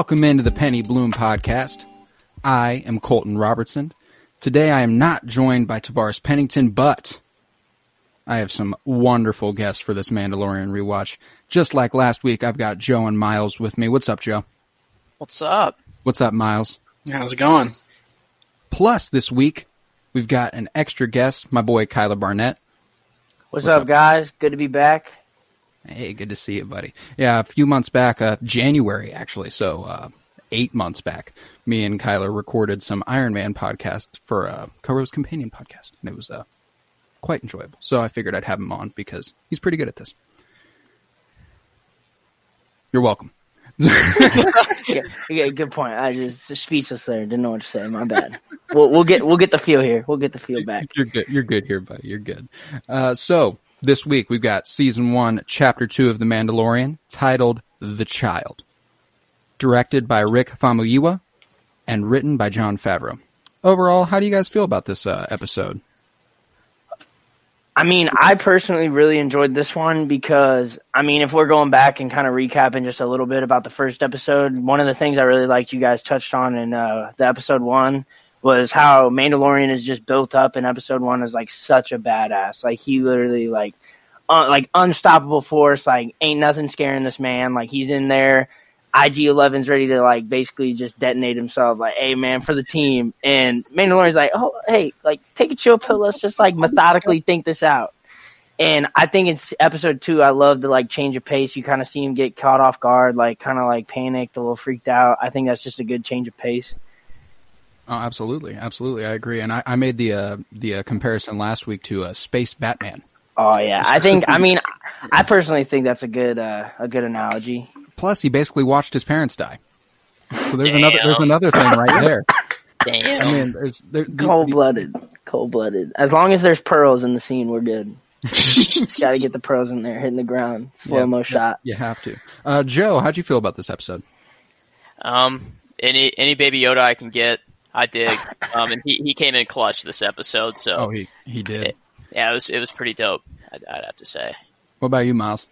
Welcome into the Penny Bloom podcast. I am Colton Robertson. Today I am not joined by Tavares Pennington, but I have some wonderful guests for this Mandalorian rewatch. Just like last week, I've got Joe and Miles with me. What's up, Joe? What's up? What's up, Miles? How's it going? Plus, this week, we've got an extra guest, my boy Kyler Barnett. What's, What's up, up? guys? Good to be back. Hey, good to see you, buddy. Yeah, a few months back, uh, January actually, so uh, eight months back, me and Kyler recorded some Iron Man podcast for uh, Koro's Companion podcast, and it was uh, quite enjoyable. So I figured I'd have him on because he's pretty good at this. You're welcome. Yeah, yeah, good point. I just speechless there. Didn't know what to say. My bad. we'll, we'll get we'll get the feel here. We'll get the feel back. You're good. You're good here, buddy. You're good. Uh, so this week we've got season one, chapter two of The Mandalorian, titled "The Child," directed by Rick Famuyiwa and written by Jon Favreau. Overall, how do you guys feel about this uh, episode? I mean, I personally really enjoyed this one because I mean, if we're going back and kind of recapping just a little bit about the first episode, one of the things I really liked you guys touched on in uh, the episode one was how Mandalorian is just built up in episode one as like such a badass. Like he literally like uh, like unstoppable force. Like ain't nothing scaring this man. Like he's in there. IG 11's ready to like basically just detonate himself. Like, hey man, for the team. And Mandalorian's like, oh hey, like take a chill pill. Let's just like methodically think this out. And I think in episode two, I love the like change of pace. You kind of see him get caught off guard, like kind of like panicked, a little freaked out. I think that's just a good change of pace. Oh, absolutely, absolutely, I agree. And I, I made the uh, the uh, comparison last week to uh, Space Batman. Oh yeah, I think. I mean, I personally think that's a good uh, a good analogy. Plus, he basically watched his parents die. So there's another there's another thing right there. Damn. I mean, there's there, the- cold blooded, cold blooded. As long as there's pearls in the scene, we're good. Got to get the pearls in there, hitting the ground, slow mo Yeah, shot. You have to. Uh, Joe, how'd you feel about this episode? um, any any Baby Yoda I can get, I dig. Um, and he, he came in clutch this episode, so Oh, he he did. yeah, it was it was pretty dope. I'd, I'd have to say. What about you, Miles?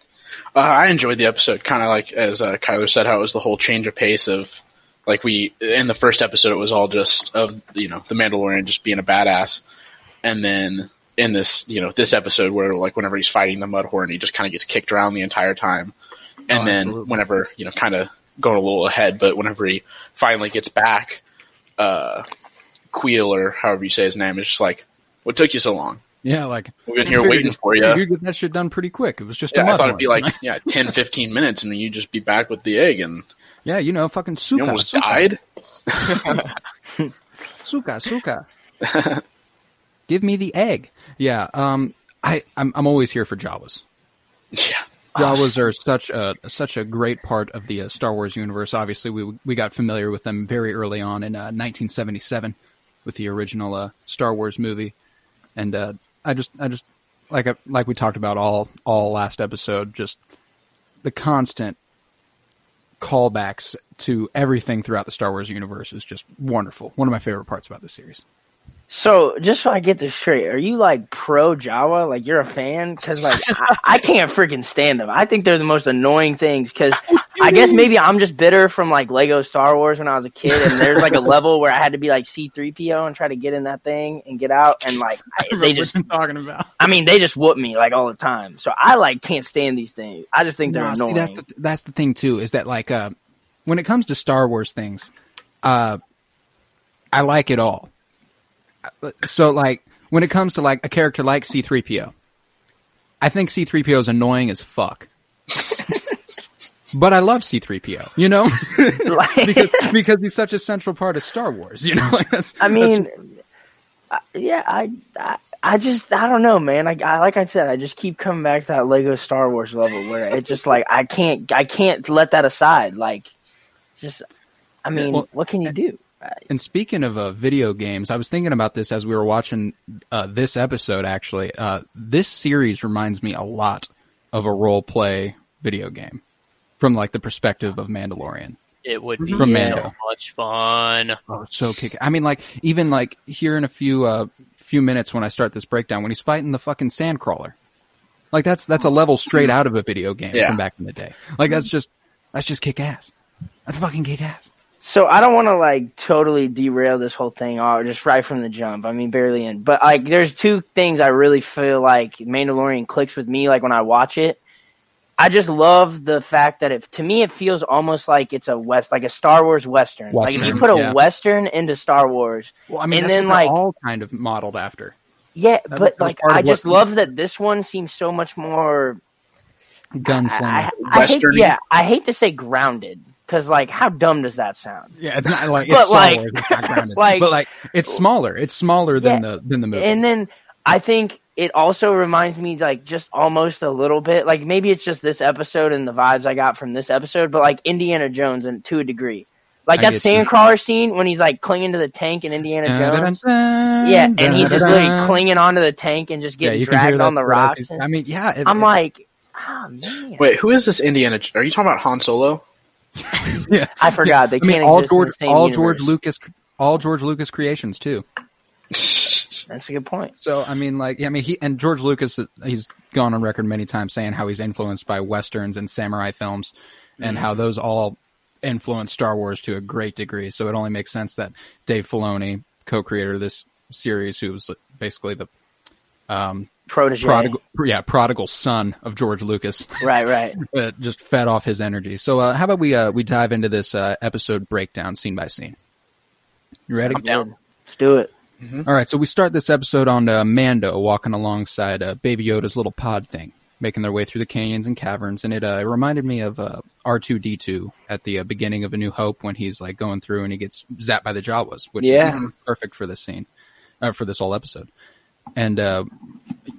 Uh, I enjoyed the episode, kind of like as uh, Kyler said, how it was the whole change of pace of like we in the first episode it was all just of you know the Mandalorian just being a badass, and then in this you know this episode where like whenever he's fighting the Mudhorn, he just kind of gets kicked around the entire time, and Oh, then absolutely. whenever you know kind of going a little ahead, but whenever he finally gets back, uh, Kuiil or however you say his name is just like, what took you so long? Yeah, like We've been here waiting for you. You get that shit done pretty quick. It was just Yeah, a I thought it'd be like yeah, 10, 15 minutes, and then you'd just be back with the egg, and yeah, you know, fucking you suka, almost suka, died. suka, suka. Give me the egg. Yeah, um, I I'm I'm always here for Jawas. Yeah, Jawas are such a such a great part of the uh, Star Wars universe. Obviously, we we got familiar with them very early on in uh, 1977 with the original uh, Star Wars movie, and uh, I just I just like I, like we talked about all all last episode, just the constant callbacks to everything throughout the Star Wars universe is just wonderful. One of my favorite parts about the series. So, just so I get this straight, are you like pro Jawa? Like you're a fan? Because like I, I can't freaking stand them. I think they're the most annoying things. Because I guess maybe I'm just bitter from like Lego Star Wars when I was a kid, and there's like a level where I had to be like C3PO and try to get in that thing and get out, and like I, they just, talking about. I mean, they just whoop me like all the time. So I like can't stand these things. I just think they're No, see, annoying. that's the that's the thing too is that like uh, when it comes to Star Wars things, uh, I like it all. Uh, So like when it comes to like a character like C3PO, I think C3PO is annoying as fuck. but I love C3PO, you know, because because he's such a central part of Star Wars, you know. That's, I mean, I, yeah, I, I, I just, I don't know, man. I, I, like I said, I just keep coming back to that Lego Star Wars level where it's just like I can't, I can't let that aside. Like, just, I mean, Well, what can you do? And speaking of uh, video games, I was thinking about this as we were watching uh, this episode. Actually, uh, this series reminds me a lot of a role play video game from like the perspective of Mandalorian. It would be From so much fun. Oh, it's so kick! I mean, like even like here in a few uh, few minutes when I start this breakdown, when he's fighting the fucking sandcrawler, like that's that's a level straight out of a video game Yeah. from back in the day. Like that's just that's just kick ass. That's fucking kick ass. So I don't want to like totally derail this whole thing or just right from the jump. I mean, barely in, but like, there's two things I really feel like Mandalorian clicks with me. Like when I watch it, I just love the fact that it to me it feels almost like it's a west, like a Star Wars western. like if you put a yeah. western into Star Wars, Well, I mean, And then, they're like- all kind of modeled after. yeah, That- but like I just what- love that this one seems so much more Gunslinger. I, I, I hate, yeah, I hate to say grounded because like how dumb does that sound? Yeah, it's not like But, it's Star like- it's like- but like it's smaller. It's smaller than Yeah. the than the movie. And then I think it also reminds me like just almost a little bit like maybe it's just this episode and the vibes I got from this episode, but like Indiana Jones and to a degree. Like I that get you. sandcrawler scene when he's like clinging to the tank in Indiana Jones. yeah, Yeah, and he's just literally clinging onto the tank and just getting you can hear dragged that on the rocks. I mean, yeah. it- I'm it- like, oh man, Wait, who is this Indiana? Are you talking about Han Solo? yeah. I forgot they I mean, can't all George, all universe. George Lucas, all George Lucas creations too. That's a good point. So I mean, like, yeah, I mean, he and George Lucas, he's gone on record many times saying how he's influenced by westerns and samurai films, and mm-hmm. how those all influenced Star Wars to a great degree. So it only makes sense that Dave Filoni, co-creator of this series, who was basically the um, Protege. prodigal, yeah, prodigal son of George Lucas, Right, right. uh, just fed off his energy. So uh, how about we uh, we dive into this uh, episode breakdown scene by scene? You ready? I'm down. Let's do it. All right, so we start this episode on uh, Mando walking alongside uh, Baby Yoda's little pod thing, making their way through the canyons and caverns, and it, uh, it reminded me of uh, R2D2 at the uh, beginning of A New Hope when he's like going through and he gets zapped by the Jawas, which Yeah. is perfect for this scene, uh, for this whole episode. And uh,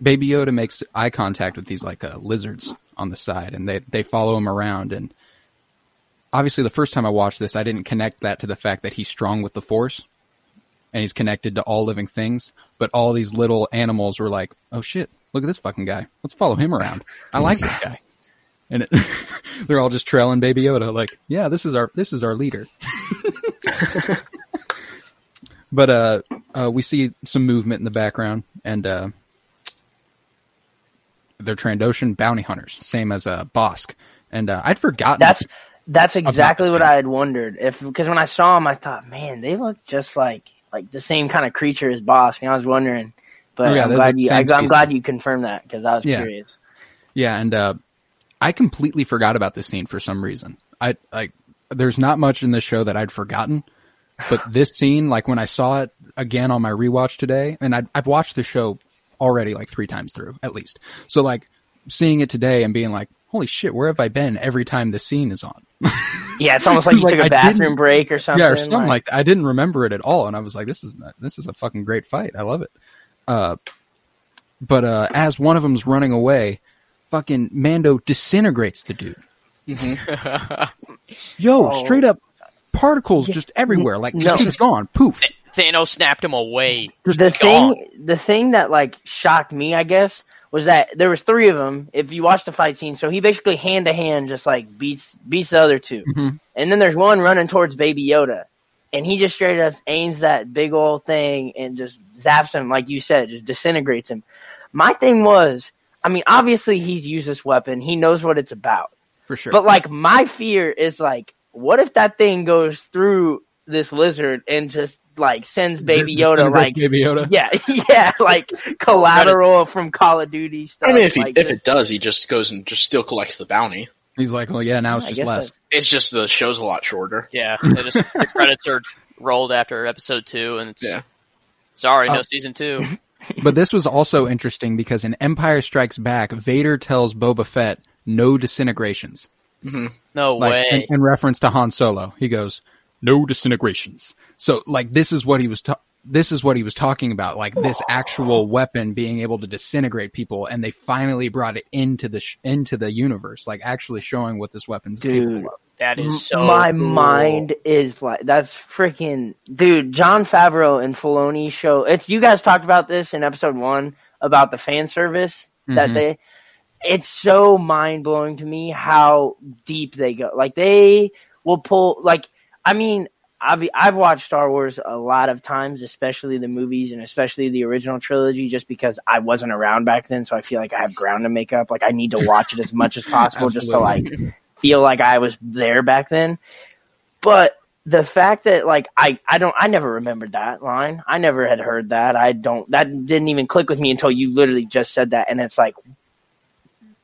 Baby Yoda makes eye contact with these like uh, lizards on the side, and they they follow him around. And obviously, the first time I watched this, I didn't connect that to the fact that he's strong with the Force and he's connected to all living things. But all these little animals were like, "Oh shit, look at this fucking guy. Let's follow him around. I like this guy." And it, they're all just trailing Baby Yoda, like, "Yeah, this is our this is our leader." but uh, uh, we see some movement in the background, and uh, they're Trandoshan bounty hunters, same as uh, Bossk. And uh, I'd forgotten. That's that's exactly what. I had wondered. If because when I saw him, I thought, man, they look just like like the same kind of creature as Bossk. And I was wondering, but Oh, yeah, I'm glad you. I, I'm glad you confirmed that because I was Yeah. curious. Yeah, and uh, I completely forgot about this scene for some reason. I like there's not much in this show that I'd forgotten, but this scene, like when I saw it again on my rewatch today, and I'd, I've watched the show already like three times through at least. So like seeing it today and being like, holy shit, where have I been every time this scene is on? Yeah, it's almost like you Like, took I a bathroom break or something. yeah, or something like, that. I didn't remember it at all, and I was like, "This is this is a fucking great fight. I love it." Uh, but uh, as one of them's running away, fucking Mando disintegrates the dude. Yo, Oh. straight up particles just everywhere. Like No. he's gone. Poof. Thanos snapped him away. the gone. thing the thing that like shocked me i guess was that there was three of them if you watch the fight scene so he basically hand to hand just like beats beats the other 2 Mhm. and then there's one running towards baby yoda and he just straight up aims that big old thing and just zaps him like you said just disintegrates him my thing was i mean obviously he's used this weapon he knows what it's about For sure. but like my fear is like, what if that thing goes through this lizard and just like sends Baby Just Yoda like Baby Yoda. yeah yeah like collateral from Call of Duty stuff. I mean, if he like if this. it does, he just goes and just still collects the bounty. He's like, well, yeah, now it's I just less. that's- It's just the show's a lot shorter. Yeah, they just, the credits are rolled after episode two, and it's Yeah. sorry, no Oh. season two. But this was also interesting because in Empire Strikes Back, Vader tells Boba Fett no disintegrations. No like way. in, in reference to Han Solo. He goes, "No disintegrations." So like this is what he was ta- this is what he was talking about, like this actual weapon being able to disintegrate people, and they finally brought it into the sh- into the universe, like actually showing what this weapon's Dude. capable of. That M- is so. my cool. mind is like that's freaking dude. Jon Favreau and Filoni show. It's you guys talked about this in episode one about the fan service that Mhm. they. It's so mind blowing to me how deep they go. Like they will pull. Like I mean, I've I've watched Star Wars a lot of times, especially the movies and especially the original trilogy, just because I wasn't around back then. So I feel like I have ground to make up. Like I need to watch it as much as possible, just to like feel like I was there back then. But the fact that like I I don't I never remembered that line. I never had heard that. I don't that didn't even click with me until you literally just said that and it's like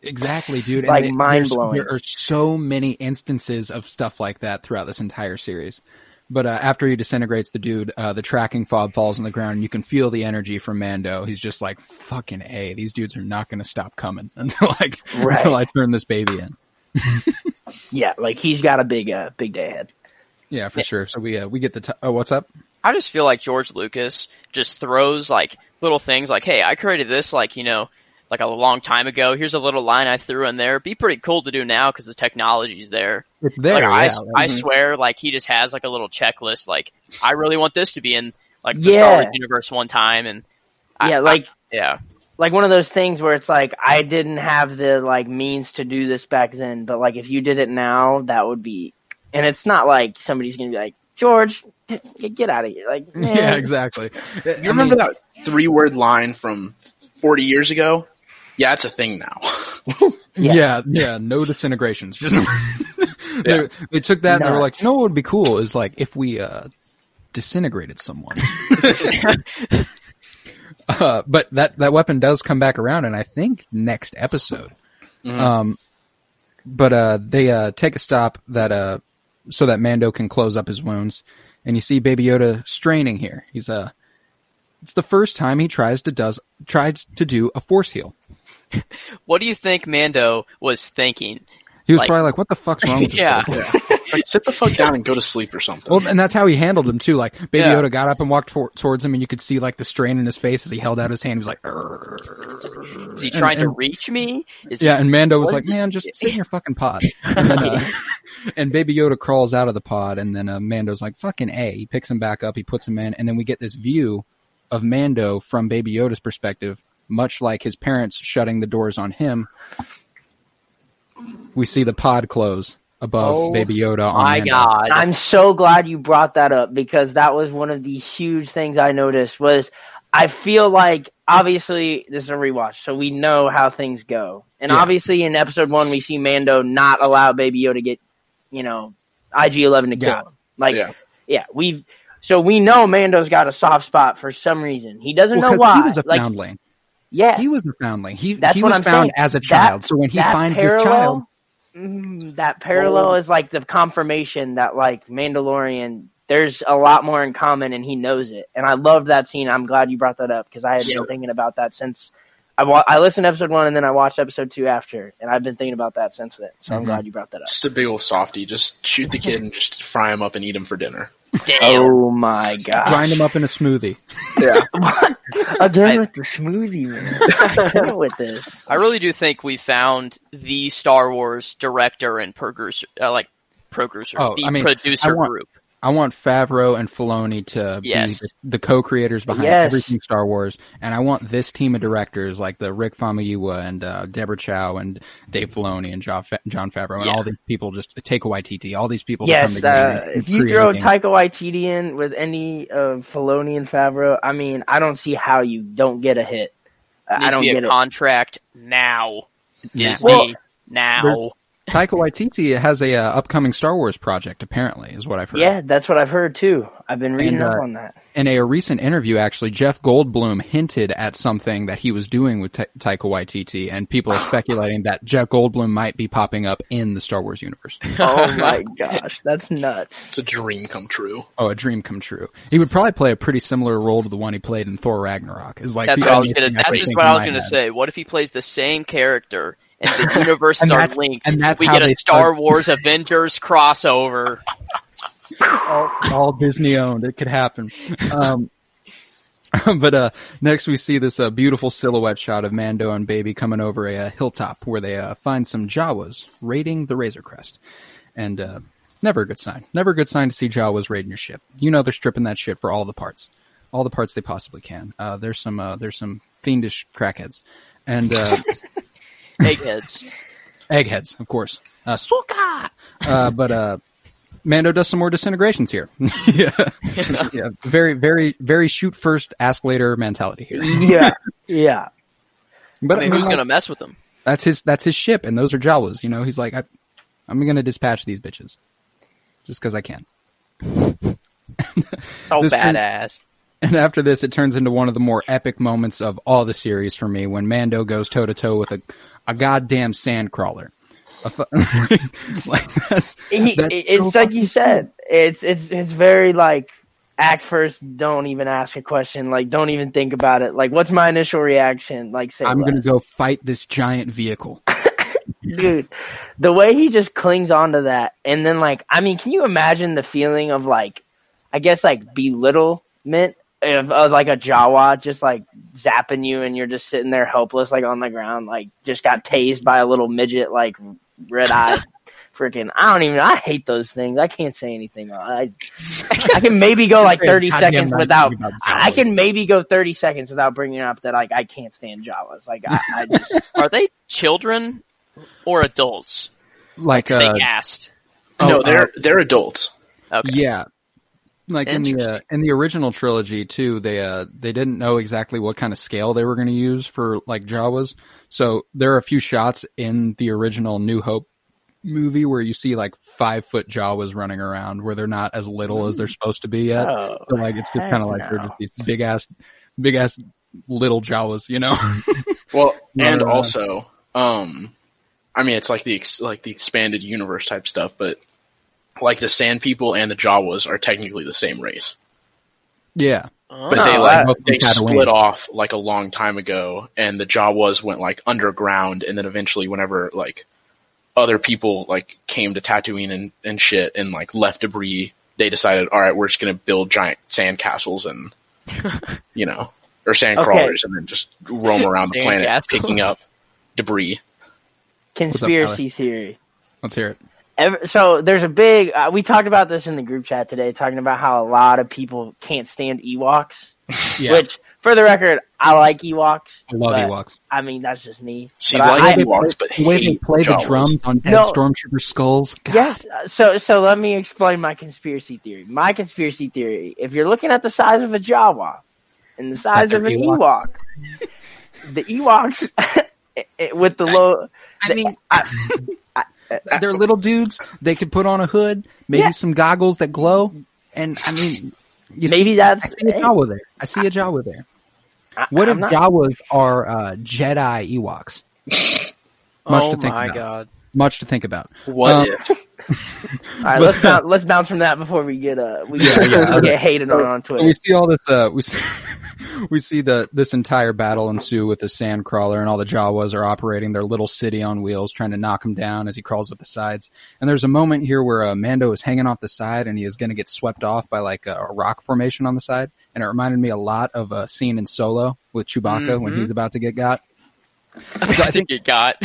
Exactly, dude. Like, they- mind-blowing. There are so many instances of stuff like that throughout this entire series. But uh, after he disintegrates the dude, uh, the tracking fob falls on the ground. And you can feel the energy from Mando. He's just like, "Fucking a, these dudes are not going to stop coming until like Right. until I turn this baby in." yeah, like he's got a big uh big day ahead. Yeah, for sure. So we uh, we get the t- oh, what's up? I just feel like George Lucas just throws like little things like, "Hey, I created this like you know, like a long time ago. Here's a little line I threw in there. It'd be pretty cool to do now because the technology's there." It's there. like, I, yeah. I Mhm. swear, like he just has like a little checklist. Like I really want this to be in like the Yeah. Star Wars universe one time, and I- yeah, I- like yeah, like one of those things where it's like I didn't have the like means to do this back then, but like if you did it now, that would be. And it's not like somebody's gonna be like George, get, get out of here. Like, yeah, exactly. You remember that three word line from 40 years ago? Yeah, it's a thing now. Yeah. Yeah. yeah, no disintegrations. Just they, they took that and they were like, Nuts. "No, what would be cool is like if we uh disintegrated someone." uh, but that that weapon does come back around, and I think next episode. Mhm. Um, but uh, they uh take a stop that uh so that Mando can close up his wounds, and you see Baby Yoda straining here. He's uh, it's the first time he tries to does tries to do a force heal. what do you think Mando was thinking? He was Like- probably like, "What the fuck's wrong with this Yeah. guy?" like, sit the fuck down and go to sleep or something. Well, and that's how he handled him too. Like Baby Yeah. Yoda got up and walked for- towards him, and you could see like the strain in his face as he held out his hand. He was like, "Urgh." Is he And- trying to and- reach me? Is Yeah, and Mando was like, is- "Man, just sit in your fucking pod." And, then, uh, and Baby Yoda crawls out of the pod, and then uh, Mando's like, "Fucking a." He picks him back up, he puts him in, and then we get this view of Mando from Baby Yoda's perspective, much like his parents shutting the doors on him. We see the pod close above Oh Baby Yoda on my Mando. God, I'm so glad you brought that up because that was one of the huge things I noticed was I feel like obviously this is a rewatch, so we know how things go. And Yeah. obviously in episode one we see Mando not allow Baby Yoda to get, you know, IG Eleven to kill Yeah. him. Like Yeah. yeah, we've so we know Mando's got a soft spot for some reason. He doesn't Well, know 'cause why. He was a like foundling. Yeah, He was the foundling. He That's he what was I'm found saying. as a That- child. so when he finds parallel, this child, mm, that parallel is like the confirmation that like Mandalorian, there's a lot more in common, and he knows it. And I loved that scene. I'm glad you brought that up because I had Yeah. been thinking about that since I wa- I listened to episode one and then I watched episode two after, and I've been thinking about that since then. So I'm Mhm. glad you brought that up. Just a big old softy. Just shoot the kid and just fry him up and eat him for dinner. Damn. Oh my god! grind them up in a smoothie. Yeah. Again I- with the smoothie, man. I can't with this. I really do think we found the Star Wars director and producer, uh, like producer, Oh, the I mean, producer I want- group. I want Favreau and Filoni to Yes. be the, the co-creators behind Yes. everything Star Wars, and I want this team of directors like the Rick Famuyiwa and uh, Deborah Chow and Dave Filoni and Jon, Fa- Jon Favreau and Yeah. all these people just take a YTT. All these people. to Yes, come uh, and if you throw a game. Taika Waititi in with any of Filoni and Favreau, I mean, I don't see how you don't get a hit. I- I Needs to don't be get a it. contract now. Disney Well, now. Taika Waititi has a uh, upcoming Star Wars project. Apparently, is what I've heard. Yeah, that's what I've heard too. I've been reading And, up uh, on that. in a recent interview, actually, Jeff Goldblum hinted at something that he was doing with Ta- Taika Waititi, and people are speculating that Jeff Goldblum might be popping up in the Star Wars universe. Oh my gosh, that's nuts. It's a dream come true. Oh, a dream come true. He would probably play a pretty similar role to the one he played in Thor Ragnarok. Is like That's what I was gonna. That's just what I was gonna head. say. What if he plays the same character and the universes And are that's- linked? and that's we get a Star start- Wars Avengers crossover. all, all Disney owned. It could happen. Um, but uh, next we see this uh, beautiful silhouette shot of Mando and Baby coming over a, uh hilltop where they uh, find some Jawas raiding the Razor Crest, and uh, never a good sign. Never a good sign to see Jawas raiding your ship. You know they're stripping that shit for all the parts, all the parts they possibly can. Uh, there's some uh, there's some fiendish crackheads, and uh, Eggheads. eggheads, of course. Uh, Suka! Uh, but, uh, Mando does some more disintegrations here. yeah. yeah. Very, very, very shoot first, ask later mentality here. Yeah, yeah. But I mean, I mean, who's like, gonna mess with them? that's his, that's his ship and those are Jawas, you know, he's like, I, I'm gonna dispatch these bitches. Just cause I can. So This can- badass. And after this, it turns into one of the more epic moments of all the series for me when Mando goes toe to toe with a, a goddamn sand crawler. A fu- like that's, He, that's it's so like you said. It's it's it's very like act first. Don't even ask a question. Like don't even think about it. Like what's my initial reaction? Like say I'm gonna go fight this giant vehicle. dude. The way he just clings onto that, and then like I mean, can you imagine the feeling of like, I guess like belittlement of, of like a Jawa just like zapping you, and you're just sitting there helpless, like on the ground, like just got tased by a little midget, like red eye. Freaking, I don't even. I hate those things. I can't say anything. I, I can maybe go like thirty seconds without. I can maybe go thirty seconds without bringing up that like I can't stand Jawas. Like I, I just Are they children or adults? like They uh, asked. no, oh, they're they're adults. Okay. yeah, like in the uh, in the original trilogy too. They uh they didn't know exactly what kind of scale they were going to use for like Jawas. So there are a few shots in the original New Hope movie where you see like five foot Jawas running around where they're not as little as they're supposed to be yet. oh, So like it's just kind of like they're just these big ass, big ass little Jawas, you know? Well, and around. also, um, I mean, it's like the ex- like the expanded universe type stuff, but like the Sand People and the Jawas are technically the same race, yeah. Oh, but they ah, like both they Tatooine. split off like a long time ago, and the Jawas went like underground, and then eventually, whenever like other people like came to Tatooine and and shit and like left debris, they decided, all right, we're just gonna build giant sand castles and you know, or sand Okay. crawlers, and then just roam around the planet castles. picking up debris. conspiracy theory. Let's hear it. Ever, so there's a big. Uh, we talked about this in the group chat today, talking about how a lot of people can't stand Ewoks. Yeah. Which, for the record, I like Ewoks. I love but, Ewoks. I mean, that's just me. So But you I- like I- Ewoks, but The way they hate play the drums on dead No. stormtrooper skulls. God. Yes. uh, So so let me explain my conspiracy theory. My conspiracy theory: if you're looking at the size of a Jawa and the size That's of an an Ewok. Ewok, the Ewoks with the low. I mean, they're little dudes. They could put on a hood, maybe Yeah. some goggles that glow, and I mean, you Maybe see, that's- I see a Jawa there. I see a Jawa there. I- What I'm if not- Jawas are uh, Jedi Ewoks? Much oh to think my about. god. Much to think about. What Um, if? All right, let's bounce, let's bounce from that before we get uh we get, yeah, we get hated on on So we see all this. Uh, we see, we see the this entire battle ensue with the sand crawler, and all the Jawas are operating their little city on wheels, trying to knock him down as he crawls up the sides. And there's a moment here where uh, Mando is hanging off the side, and he is going to get swept off by like a, a rock formation on the side. And it reminded me a lot of a scene in Solo with Chewbacca when Mhm. he's about to get got. I think it got.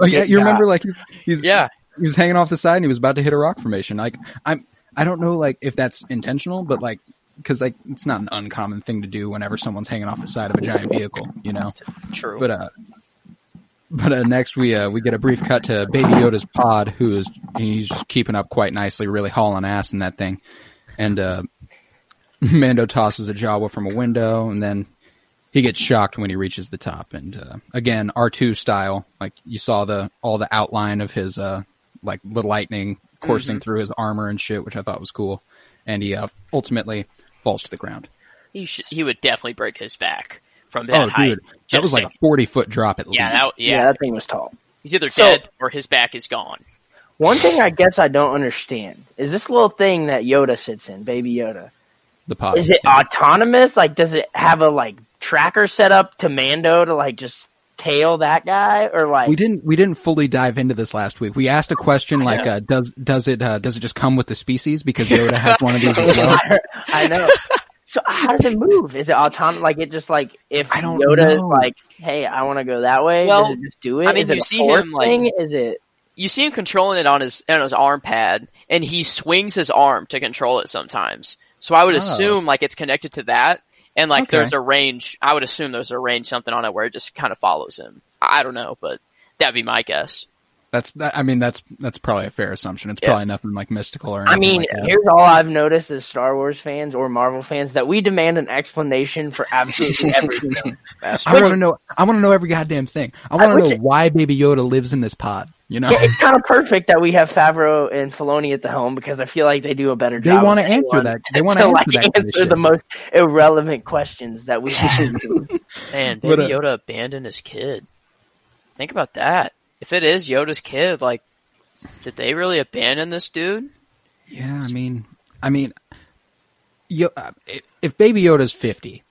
Oh yeah, you remember like he's, he's yeah. He was hanging off the side and he was about to hit a rock formation. Like I'm, I don't know like if that's intentional, but like because like it's not an uncommon thing to do whenever someone's hanging off the side of a giant vehicle, you know. True. But uh, but uh, next we uh we get a brief cut to Baby Yoda's pod, who is he's just keeping up quite nicely, really hauling ass in that thing, and uh, Mando tosses a Jawa from a window, and then he gets shocked when he reaches the top. And uh, again, R two style, like you saw the all the outline of his uh like the lightning coursing through his armor and shit, which I thought was cool. And he uh, ultimately falls to the ground. he should, he would definitely break his back from that oh, height. dude, that was like a forty foot drop at yeah, least. that, Yeah. yeah. that thing was tall. He's either So- dead or his back is gone. One thing I guess I don't understand is this little thing that Yoda sits in, Baby Yoda. the pod. Is it Yeah. autonomous? Like, does it have a like tracker set up to Mando to like just tail that guy, or like? We didn't we didn't fully dive into this last week. We asked a question I like, uh, does does it uh, does it just come with the species because Yoda has one of these as well? I know. So how does it move? Is it autonomous? Like it just like if I don't Yoda is know. like, hey, I want to go that way. Well, does it just do it? I mean, Is you a see force him, like- Is it? You see him controlling it on his on his arm pad, and he swings his arm to control it sometimes. So I would Oh. assume like it's connected to that, and like Okay. there's a range. I would assume there's a range something on it where it just kind of follows him. I I don't know, but that'd be my guess. That's I mean that's that's probably a fair assumption. It's Yeah. probably nothing like mystical or I anything mean, like that. here's all I've noticed as Star Wars fans or Marvel fans that we demand an explanation for absolutely everything. I want to know. I want to know every goddamn thing. I want to know why Baby Yoda lives in this pod. You know, Yeah, it's kind of perfect that we have Favreau and Filoni at the helm because I feel like they do a better They job. wanna answer that- they wanna to, answer like, that answer shit. the most irrelevant questions that we have. Man, Baby Yoda abandoned his kid. Think about that. If it is Yoda's kid, like, did they really abandon this dude? yeah. I mean, I mean, Yo- uh, if- if Baby Yoda's fifty,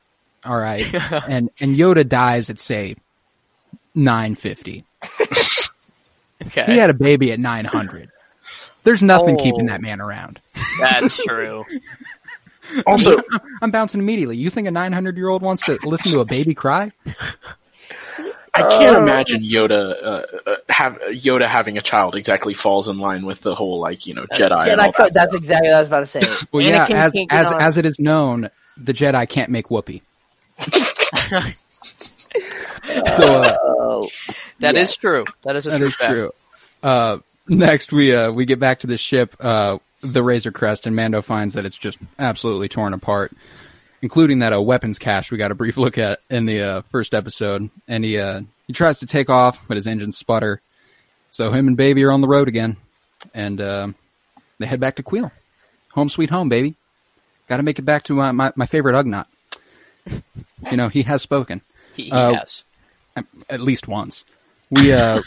all right, and and Yoda dies at say nine fifty, Okay, he had a baby at nine hundred. There's nothing Oh. keeping that man around. that's true. Also, I'm bouncing immediately. You think a 900 year old wants to listen to a baby cry? I can't Uh, imagine Yoda uh, uh, have Yoda having a child exactly falls in line with the whole like you know That's- Jedi. and Jedi code, that that's stuff. exactly what I was about to say. Well, yeah, as as on- as it is known, the Jedi can't make whoopee. so uh, Oh, That Yeah. is true. That is a that true is fact. true. Uh, next, we uh, we get back to the ship, uh, the Razor Crest, and Mando finds that it's just absolutely torn apart, including that uh, weapons cache we got a brief look at in the uh, first episode. And he uh, he tries to take off, but his engines sputter. So him and Baby are on the road again, and uh, they head back to Kuiil. Home sweet home, baby. Got to make it back to my, my, my favorite Ugnaught. You know, he has spoken He, he Uh, has. at least once. We uh,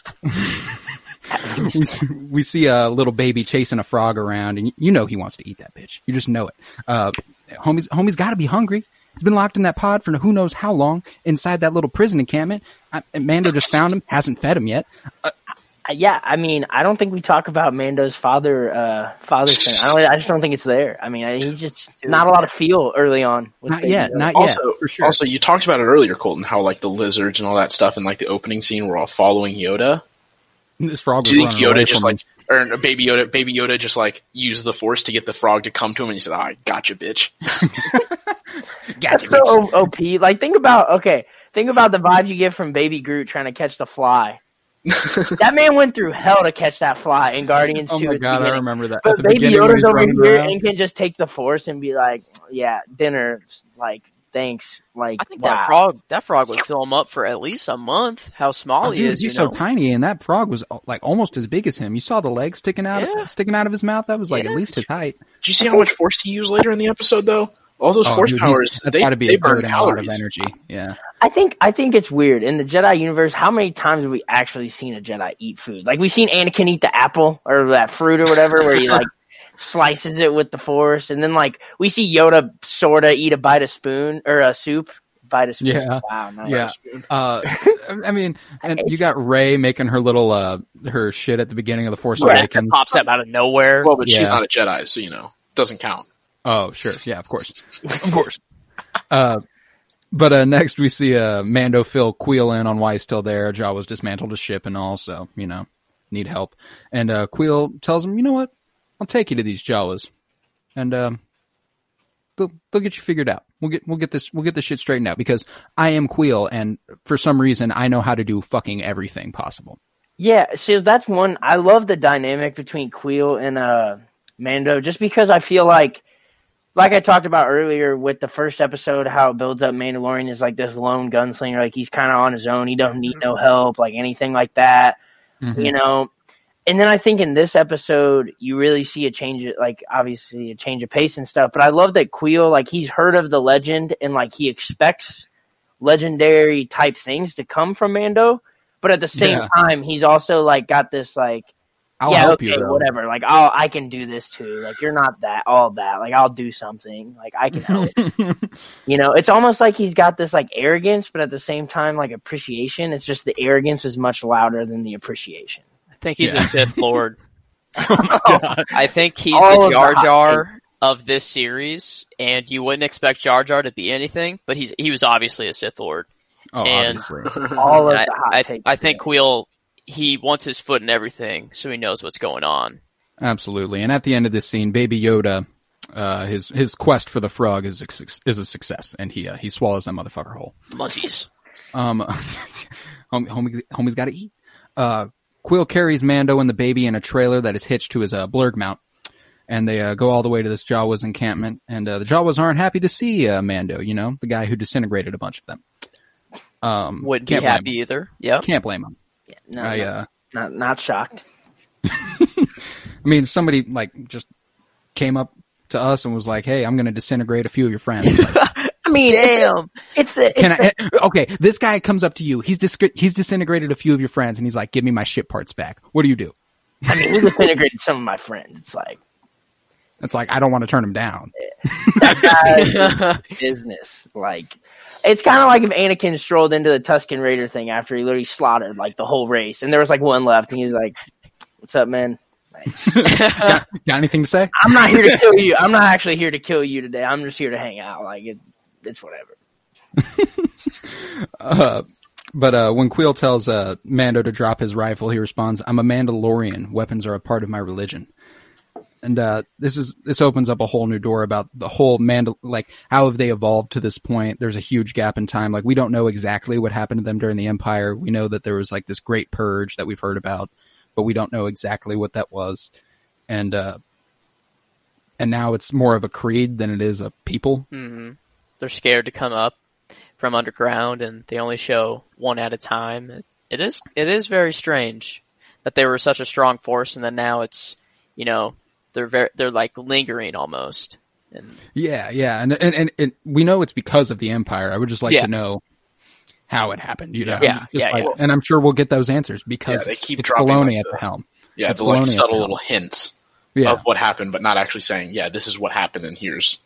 we, we see a little baby chasing a frog around, and you know he wants to eat that bitch. You just know it. Uh, homie's homie's got to be hungry. He's been locked in that pod for who knows how long inside that little prison encampment. I, Mando just found him, hasn't fed him yet. yeah. I mean, I don't think we talk about Mando's father. Uh, father thing. I don't. I just don't think it's there. I mean, he's just not a lot of feel early on. with Not Baby yet, Yoda. not yet. Also, for sure. also, you talked about it earlier, Colton. How like the lizards and all that stuff, and like the opening scene, were all following Yoda. This frog was Do you think Yoda just from him. like, or Baby Yoda, Baby Yoda just like used the Force to get the frog to come to him, and he said, "I gotcha, bitch." Gotcha, That's so OP. Like, think about okay. Think about the vibe you get from Baby Groot trying to catch the fly. that man went through hell to catch that fly in Guardians Oh 2 my god, I remember that. But Baby Yoda's over here around. and can just take the force and be like, "Yeah, dinner." Like, thanks. Like, I think wow. that frog that frog would fill him up for at least a month. How small Oh, he dude, is, he's you so know. tiny, and that frog was uh, like almost as big as him. You saw the legs sticking out, Yeah. sticking out of his mouth. That was like Yeah. at least his height. Did you see how much Force he used later in the episode, though? All those Force Oh, dude, powers, that's they, got to be they burn exerting a lot of energy. Yeah, I think I think it's weird in the Jedi universe. How many times have we actually seen a Jedi eat food? Like we've seen Anakin eat the apple or that fruit or whatever, where he like slices it with the Force, and then like we see Yoda sorta eat a bite of spoon or a soup. Bite of spoon. Yeah. Wow. Nice. yeah. Uh, I mean, and you got Rey making her little uh her shit at the beginning of the Force Yeah, that Awakens. pops up out of nowhere. Well, but she's not a Jedi, so you know doesn't count. Oh, sure. Yeah, of course. of course. Uh, but uh, next we see uh, Mando fill Kuiil in on why he's still there. Jawa's dismantled his ship and all, so, you know, need help. And uh, Kuiil tells him, you know what? I'll take you to these Jawas. And um, they'll, they'll get you figured out. We'll get we'll get this we'll get this shit straightened out because I am Kuiil and for some reason I know how to do fucking everything possible. Yeah, so that's one. I love the dynamic between Kuiil and uh, Mando, just because I feel like, like I talked about earlier with the first episode, how it builds up Mandalorian is like this lone gunslinger, like he's kind of on his own. He don't need no help, like anything like that, Mhm. you know. And then I think in this episode, you really see a change, like obviously a change of pace and stuff. But I love that Kuiil, like he's heard of the legend and like he expects legendary type things to come from Mando. But at the same Yeah. time, he's also like got this like, I'll yeah, help okay, you. Whatever. Like, I'll I can do this too. Like, you're not that all that. Like, I'll do something. Like, I can help. you know, it's almost like he's got this like arrogance, but at the same time, like appreciation. It's just the arrogance is much louder than the appreciation. I think he's Yeah. a Sith Lord. God. I think he's All the Jar Jar, of this series, and you wouldn't expect Jar Jar to be anything, but he's he was obviously a Sith Lord. Oh, And- obviously. All of I, the hot I, takes. I think there. Kuiil he wants his foot in everything, so he knows what's going on. Absolutely. And at the end of this scene, Baby Yoda, uh, his his quest for the frog is a, is a success, and he uh, he swallows that motherfucker whole. Munchies. Um, homie, homie, homie's got to eat. Uh, Kuiil carries Mando and the baby in a trailer that is hitched to his uh, blurrg mount, and they uh, go all the way to this Jawas encampment. And uh, the Jawas aren't happy to see uh, Mando, you know, the guy who disintegrated a bunch of them. Um, Wouldn't be can't blame happy him. either. Yep. Can't blame him. no, I, no, uh, not not shocked. I mean, if somebody like just came up to us and was like, "Hey, I'm going to disintegrate a few of your friends." Like, I mean, Damn. it's the it's Can I? Eh, okay, this guy comes up to you. He's dis- he's disintegrated a few of your friends, and he's like, "Give me my shit parts back." What do you do? I mean, he disintegrated some of my friends. It's like It's like I don't want to turn him down. that guy's business. Like, it's kind of like if Anakin strolled into the Tusken Raider thing after he literally slaughtered like the whole race, and there was like one left, and he's like, "What's up, man? got, got anything to say? I'm not here to kill you. I'm not actually here to kill you today. I'm just here to hang out. Like, it, it's whatever." Uh, but uh, when Kuiil tells uh, Mando to drop his rifle, he responds, "I'm a Mandalorian. Weapons are a part of my religion." And uh, this is this opens up a whole new door about the whole Mandal like how have they evolved to this point? There's a huge gap in time. Like we don't know exactly what happened to them during the Empire. We know that there was like this great purge that we've heard about, but we don't know exactly what that was. And uh, and now it's more of a creed than it is a people. hmm They're scared to come up from underground, and they only show one at a time. It, it is it is very strange that they were such a strong force, and then now it's you know they're very they're like lingering almost. And Yeah, yeah, and and and, and we know it's because of the Empire. I would just like Yeah. to know how it happened. You know, Yeah, yeah, like- yeah. and I'm sure we'll get those answers because Yeah, they keep it's dropping, Filoni like, at the- the helm. Yeah, It's the like subtle the little hints Yeah, of what happened, but not actually saying, "Yeah, this is what happened," and here's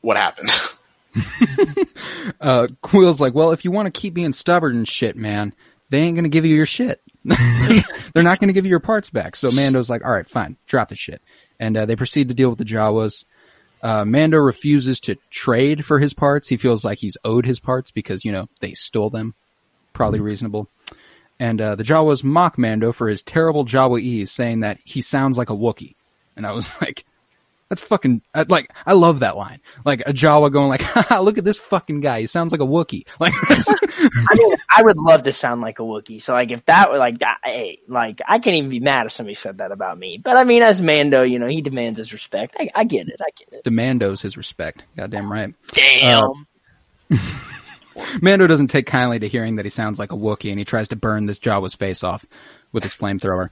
what happened. uh, Kuiil's like, well, if you want to keep being stubborn and shit, man, they ain't gonna give you your shit. They're not gonna give you your parts back. So Mando's like, all right, fine, drop the shit, and uh, they proceed to deal with the Jawas. Uh, Mando refuses to trade for his parts. He feels like he's owed his parts because you know they stole them. Probably reasonable. And uh, the Jawas mock Mando for his terrible Jawaese, saying that he sounds like a Wookiee. And I was like, that's fucking I, like I love that line. Like a Jawa going like, Haha, "Look at this fucking guy. He sounds like a Wookiee." Like I mean, I would love to sound like a Wookiee. So, like, if that were like, that- hey, like, I can't even be mad if somebody said that about me. But I mean, as Mando, you know, he demands his respect. I, I get it. I get it. demandos his respect. Goddamn right. damn, Mando doesn't take kindly to hearing that he sounds like a Wookiee, and he tries to burn this Jawa's face off with his flamethrower.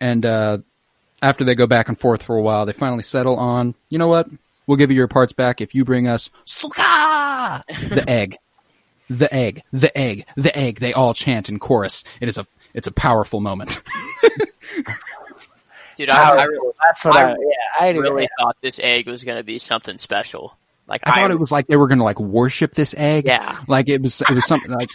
And uh, after they go back and forth for a while, they finally settle on, you know what? We'll give you your parts back if you bring us Sluka! the egg, the egg, the egg, the egg. They all chant in chorus. It is a it's a powerful moment. dude, I, I Powerful. That's what I, I yeah, I really really, thought this egg was going to be something special. Like I thought it was like they were gonna like worship this egg. Yeah. like it was it was something like,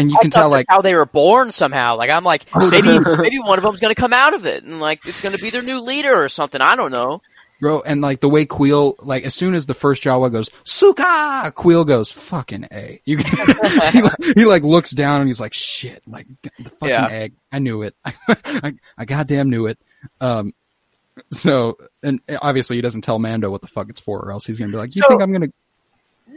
and you I can tell like how they were born somehow. Like I'm like maybe maybe one of them's to come out of it, and like it's to be their new leader or something. I don't know. Bro, and like the way Kuiil, like as soon as the first Jawa goes, Suka! Kuiil goes, fucking A. You he, like, he like looks down and he's like, shit, like the fucking Yeah. egg. I knew it. I, I goddamn knew it. Um, so, and obviously he doesn't tell Mando what the fuck it's for or else he's gonna be like, you So- think I'm gonna,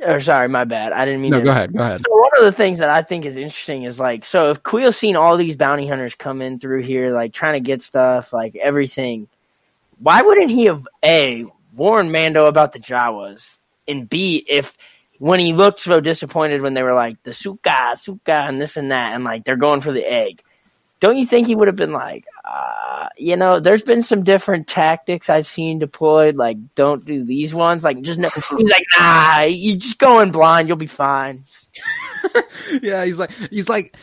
or sorry, my bad. I didn't mean no, to. go ahead, go ahead. So one of the things that I think is interesting is like, so if Kuiil's seen all these bounty hunters come in through here, like trying to get stuff, like everything, why wouldn't he have A, warned Mando about the Jawas, and B, if when he looked so disappointed when they were like, the Suka, Suka, and this and that, and like they're going for the egg, don't you think he would have been like, uh, you know, there's been some different tactics I've seen deployed, like don't do these ones, like just no, he's like, nah, you just go in blind, you'll be fine. yeah, he's like, he's like,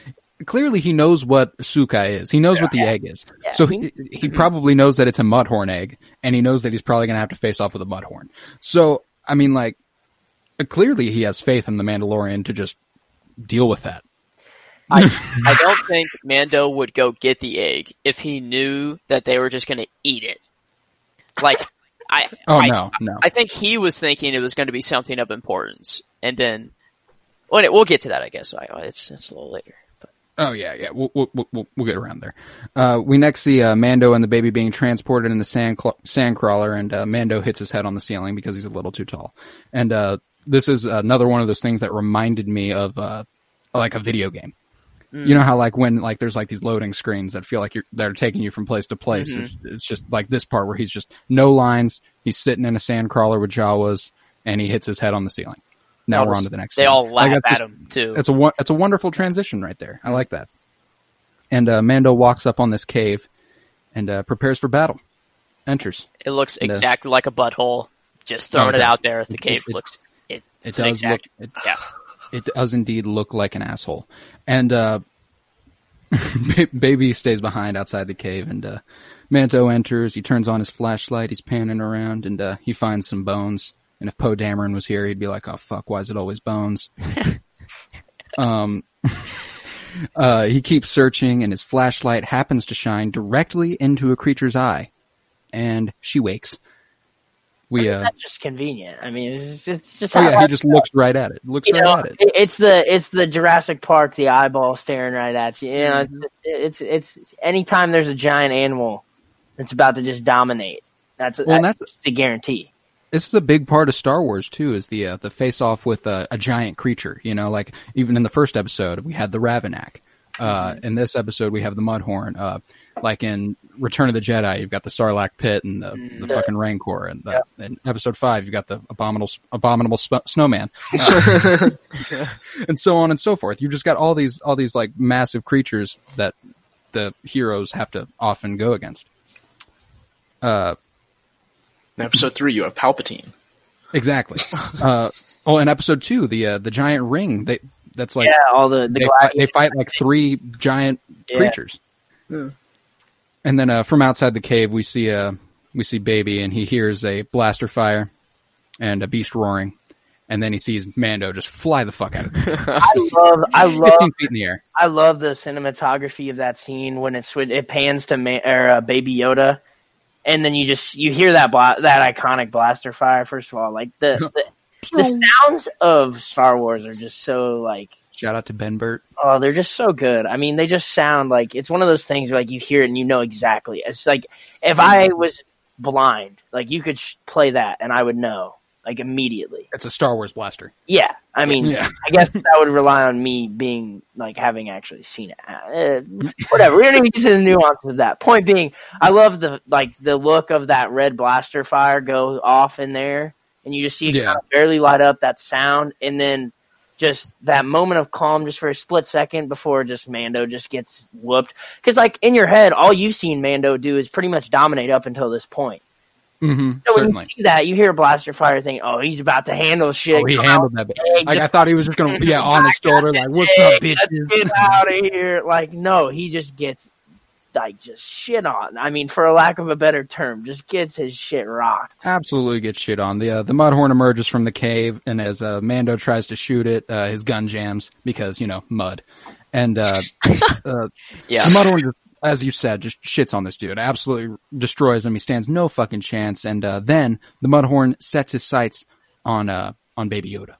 clearly he knows what Suka is. He knows what the egg is. Yeah. So he, he probably knows that it's a mudhorn egg, and he knows that he's probably gonna have to face off with a mudhorn. So, I mean, like, clearly he has faith in the Mandalorian to just deal with that. I I don't think Mando would go get the egg if he knew that they were just going to eat it. Like I Oh I, no, no. I think he was thinking it was going to be something of importance, and then well, we'll get to that. I guess I, it's it's a little later. But Oh yeah, yeah. We'll we'll we'll, we'll get around there. Uh, we next see uh, Mando and the baby being transported in the sand cl- sand crawler, and uh, Mando hits his head on the ceiling because he's a little too tall. And uh, this is another one of those things that reminded me of uh, like a video game. You know how like when like there's like these loading screens that feel like you're that are taking you from place to place. Mhm. It's, it's just like this part where he's just no lines. He's sitting in a sand crawler with Jawas, and he hits his head on the ceiling. Now All we're the- on to the next. they scene. all Like, laugh that's at just- him too. it's a it's a wonderful transition right there. I like that. And uh, Mando walks up on this cave and uh, prepares for battle. Enters. It looks And, uh, exactly like a butthole. Just Oh, throwing it it out there. The It- cave it- looks. It, It it's an exact. look. Yeah. It does indeed look like an asshole. And uh, baby stays behind outside the cave, and uh, Mando enters. He turns on his flashlight. He's panning around, and uh, he finds some bones. And if Poe Dameron was here, he'd be like, "Oh fuck, why is it always bones?" um, uh, he keeps searching, and his flashlight happens to shine directly into a creature's eye, and she wakes. We uh, That's just convenient. I mean, it's just, it's just oh how yeah, he just looks right at it. Looks you right know, at it. it- it's the it's the Jurassic Park, the eyeball staring right at you. You know, it's, it's it's anytime there's a giant animal that's about to just dominate. That's Well, that's, that's- a guarantee. this is a big part of Star Wars too. Is the uh, the face off with a, a giant creature? You know, like even in the first episode, we had the Ravinak. Uh, in this episode, we have the Mudhorn. Uh, like in Return of the Jedi, you've got the Sarlacc pit and the, the fucking Rancor, and the, in Episode Five, you've got the abominable abominable sp- snowman, Uh, and so on and so forth. You've just got all these all these like massive creatures that the heroes have to often go against. Uh, In episode three, you have Palpatine. Exactly. uh, oh, in episode two, the uh, the giant ring. They that's like yeah, all the the they, fight, they fight like three giant Yeah. creatures. Yeah. And then uh, from outside the cave, we see uh, we see baby, and he hears a blaster fire and a beast roaring, and then he sees Mando just fly the fuck out of it, I love I love feet in the air. I love the cinematography of that scene when it switch, it pans to ma- or, uh, Baby Yoda, and then you just you hear that bla- that iconic blaster fire. First of all, like the the, the sounds of Star Wars are just so like Shout out to Ben Burtt. oh they're just so good. I mean they just sound like it's one of those things where, like you hear it and you know exactly. It's like if I was blind, like you could sh- play that and I would know like immediately. It's a Star Wars blaster. Yeah, I mean, Yeah. I guess that would rely on me being like having actually seen it. Uh, whatever. We don't even get to the nuances of that. Point being, I love the like the look of that red blaster fire go off in there, and you just see it Yeah. kind of barely light up that sound, and then just that moment of calm, just for a split second before just Mando just gets whooped. Because like in your head, all you've seen Mando do is pretty much dominate up until this point. Mm-hmm. So when Certainly. you see that, you hear a blaster fire, think, "Oh, he's about to handle shit." Oh, he handled that. bit. Like I thought he was just gonna, yeah, on his shoulder, like, "What's up, bitches?" Get out of here. Like, no, he just gets like just shit on. I mean, for a lack of a better term, just gets his shit rocked. absolutely gets shit on. The uh, the Mudhorn emerges from the cave, and as uh, Mando tries to shoot it, uh, his gun jams because you know mud, and uh, uh, Yeah. the Mudhorn, just, as you said, just shits on this dude. Absolutely destroys him. He stands no fucking chance. And uh, then the Mudhorn sets his sights on uh, on Baby Yoda,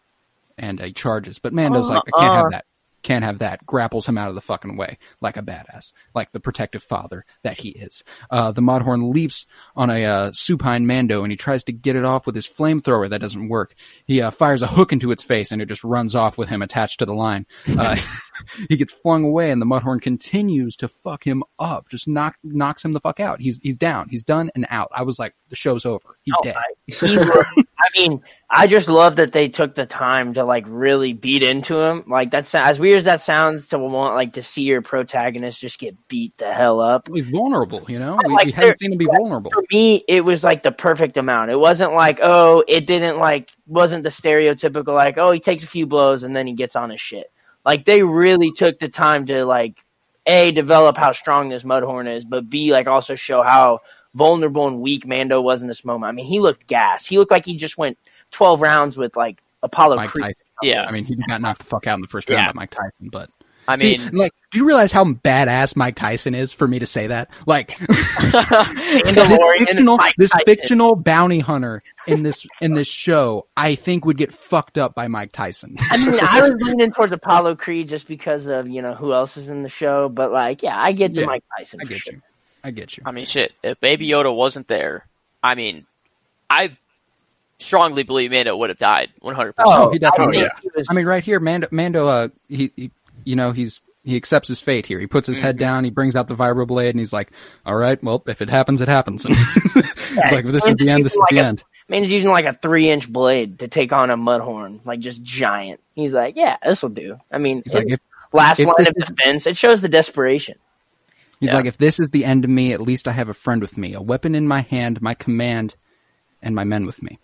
and uh, he charges. But Mando's like, I can't have that. Can't have that. Grapples him out of the fucking way like a badass, like the protective father that he is. Uh, the Mudhorn leaps on a uh, supine Mando and he tries to get it off with his flamethrower. That doesn't work. He uh, fires a hook into its face and it just runs off with him attached to the line. He gets flung away and the Mudhorn continues to fuck him up. Just knock knocks him the fuck out. He's he's down. He's done and out. I was like, the show's over. He's Oh, dead. He looked- I mean, I just love that they took the time to like really beat into him. Like that's as weird as that sounds to want like to see your protagonist just get beat the hell up. He's vulnerable. You know, we, Like, we haven't seen him be vulnerable. for me, it was like the perfect amount. It wasn't like, oh, it didn't like, wasn't the stereotypical like, oh, he takes a few blows and then he gets on his shit. Like they really took the time to like, a develop how strong this Mudhorn is, but b like also show how vulnerable and weak Mando was in this moment. I mean, he looked gassed. He looked like he just went twelve rounds with like Apollo Mike Creed. Tyson. Yeah. I mean, he got knocked the fuck out in the first round Yeah. by Mike Tyson, but I See, mean, like, do you realize how badass Mike Tyson is for me to say that? Like, this fictional, this fictional bounty hunter in this in this show, I think would get fucked up by Mike Tyson. I mean, I was leaning towards Apollo Creed just because of you know who else is in the show, but like, yeah, I get the Yeah, Mike Tyson. I for get sure. you. I get you. I mean, shit. If Baby Yoda wasn't there, I mean, I strongly believe Mando would have died 100. percent Oh, he definitely I would. think he was- I mean, right here, Mando, Mando uh, he, he, you know, he's he accepts his fate here. He puts his head mm-hmm. down, he brings out the vibroblade, and he's like, "All right, well, if it happens, it happens." And it's like, "This is the end. This is Like the a- end." Man, he's using like a three inch blade to take on a mudhorn, like just giant. He's like, yeah, this will do. I mean, He's like, if, last if line this of is- defense. It shows the desperation. he's Yeah. like, if this is the end of me, at least I have a friend with me, a weapon in my hand, my command, and my men with me.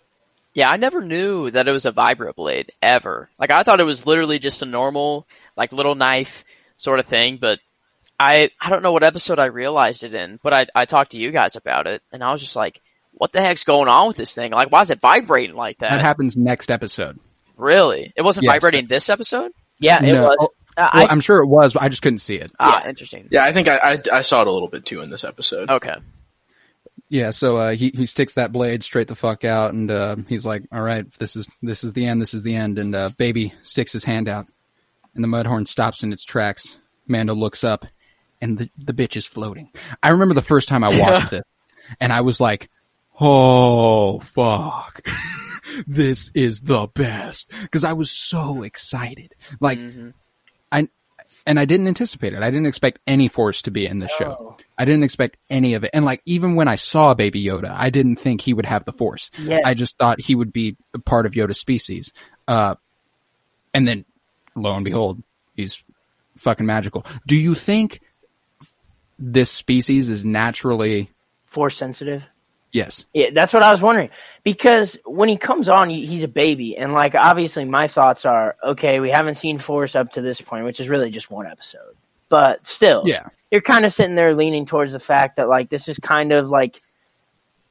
Yeah, I never knew that it was a vibroblade ever. Like I thought it was literally just a normal, like little knife sort of thing. But I, I don't know what episode I realized it in. But I, I talked to you guys about it, and I was just like, "What the heck's going on with this thing? Like, why is it vibrating like that?" That happens next episode. really? It wasn't Yes. vibrating this episode. Yeah, it No. was. Oh, Uh, Well, I, I'm sure it was, but I just couldn't see it. Ah, interesting. Yeah, I think I, I I saw it a little bit too in this episode. Okay. Yeah, so uh, he he sticks that blade straight the fuck out, and uh, he's like, "All right, this is this is the end. This is the end." And uh, baby sticks his hand out, and the mudhorn stops in its tracks. Mando looks up, and the the bitch is floating. I remember the first time I watched it, and I was like, "Oh fuck, this is the best," because I was so excited. Like, Mhm. And I didn't anticipate it. I didn't expect any force to be in this show. I didn't expect any of it. And like even when I saw Baby Yoda, I didn't think he would have the force. Yeah. I just thought he would be a part of Yoda's species. Uh, and then lo and behold, he's fucking magical. Do you think this species is naturally force sensitive. Yes? Yeah, that's what I was wondering. Because when he comes on, he's a baby, and like obviously, my thoughts are okay. We haven't seen Force up to this point, which is really just one episode, but still, Yeah. you're kind of sitting there leaning towards the fact that like this is kind of like,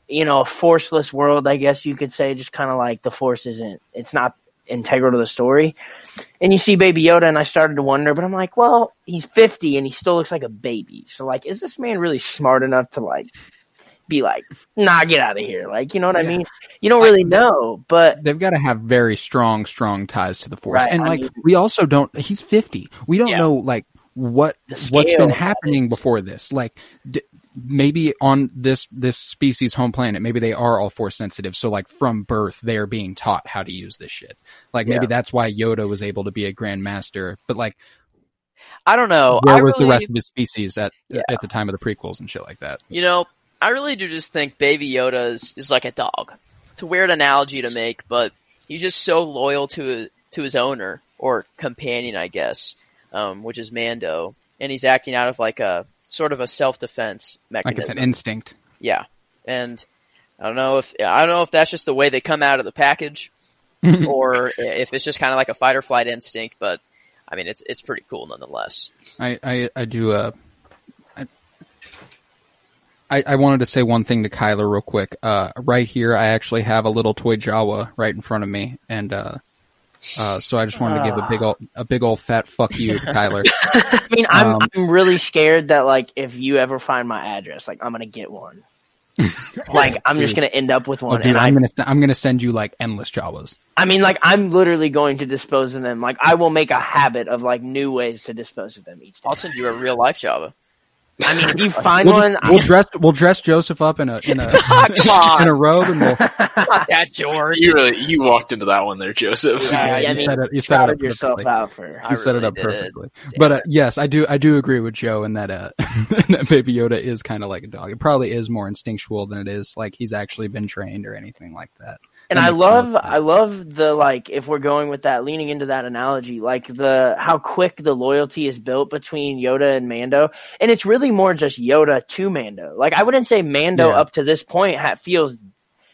you know, a forceless world, I guess you could say. Just kind of like the Force isn't, it's not integral to the story. And you see Baby Yoda, and I started to wonder, but I'm like, well, he's 50 and he still looks like a baby. So like, is this man really smart enough to like? Be like, nah, get out of here. Like, you know what I mean? You don't really know, but They've got to have very strong, strong ties to the force. Right, And I like, mean- we also don't, he's 50. We don't Yeah. know like what, what's been happening before this. Like, d- maybe on this, this species home planet, maybe they are all force sensitive. So like from birth, they are being taught how to use this shit. Like maybe Yeah. that's why Yoda was able to be a grand master. But like, I don't know. where I was really, the rest of his species at, Yeah. at the time of the prequels and shit like that? You know, I really do just think Baby Yoda is, is like a dog. It's a weird analogy to make, but he's just so loyal to to his owner or companion, I guess, um, which is Mando, and he's acting out of like a sort of a self defense mechanism. Like it's an instinct. yeah, and I don't know if I don't know if that's just the way they come out of the package, or if it's just kind of like a fight or flight instinct. But I mean, it's it's pretty cool nonetheless. I, I, I do, uh, I, I wanted to say one thing to Kyler real quick. Uh, right here, I actually have a little toy Jawa right in front of me, and uh, uh, so I just wanted to give a big old, a big old fat fuck you to Kyler. I mean, I'm Um, I'm really scared that like if you ever find my address, like I'm gonna get one. like I'm just gonna end up with Oh, one, dude, and I'm I, gonna, I'm gonna send you like endless Jawas. I mean, like I'm literally going to dispose of them. Like I will make a habit of like new ways to dispose of them each day. I'll send you a real life Jawa. I mean, if you find We'll, one, we'll dress, we'll dress Joseph up in a, in a, Come in a robe, and we'll. Yeah, George. You really you walked into that one there, Joseph. Yeah, you I mean, set it, you set it up yourself perfectly. out for. I You set it up did. perfectly. But uh, yes, I do. I do agree with Joe in that uh, that Baby Yoda is kind of like a dog. It probably is more instinctual than it is like he's actually been trained or anything like that. And I love. I love the like, if we're going with that, leaning into that analogy, like the how quick the loyalty is built between Yoda and Mando, and it's really more just Yoda to Mando. Like I wouldn't say Mando Yeah. up to this point ha- feels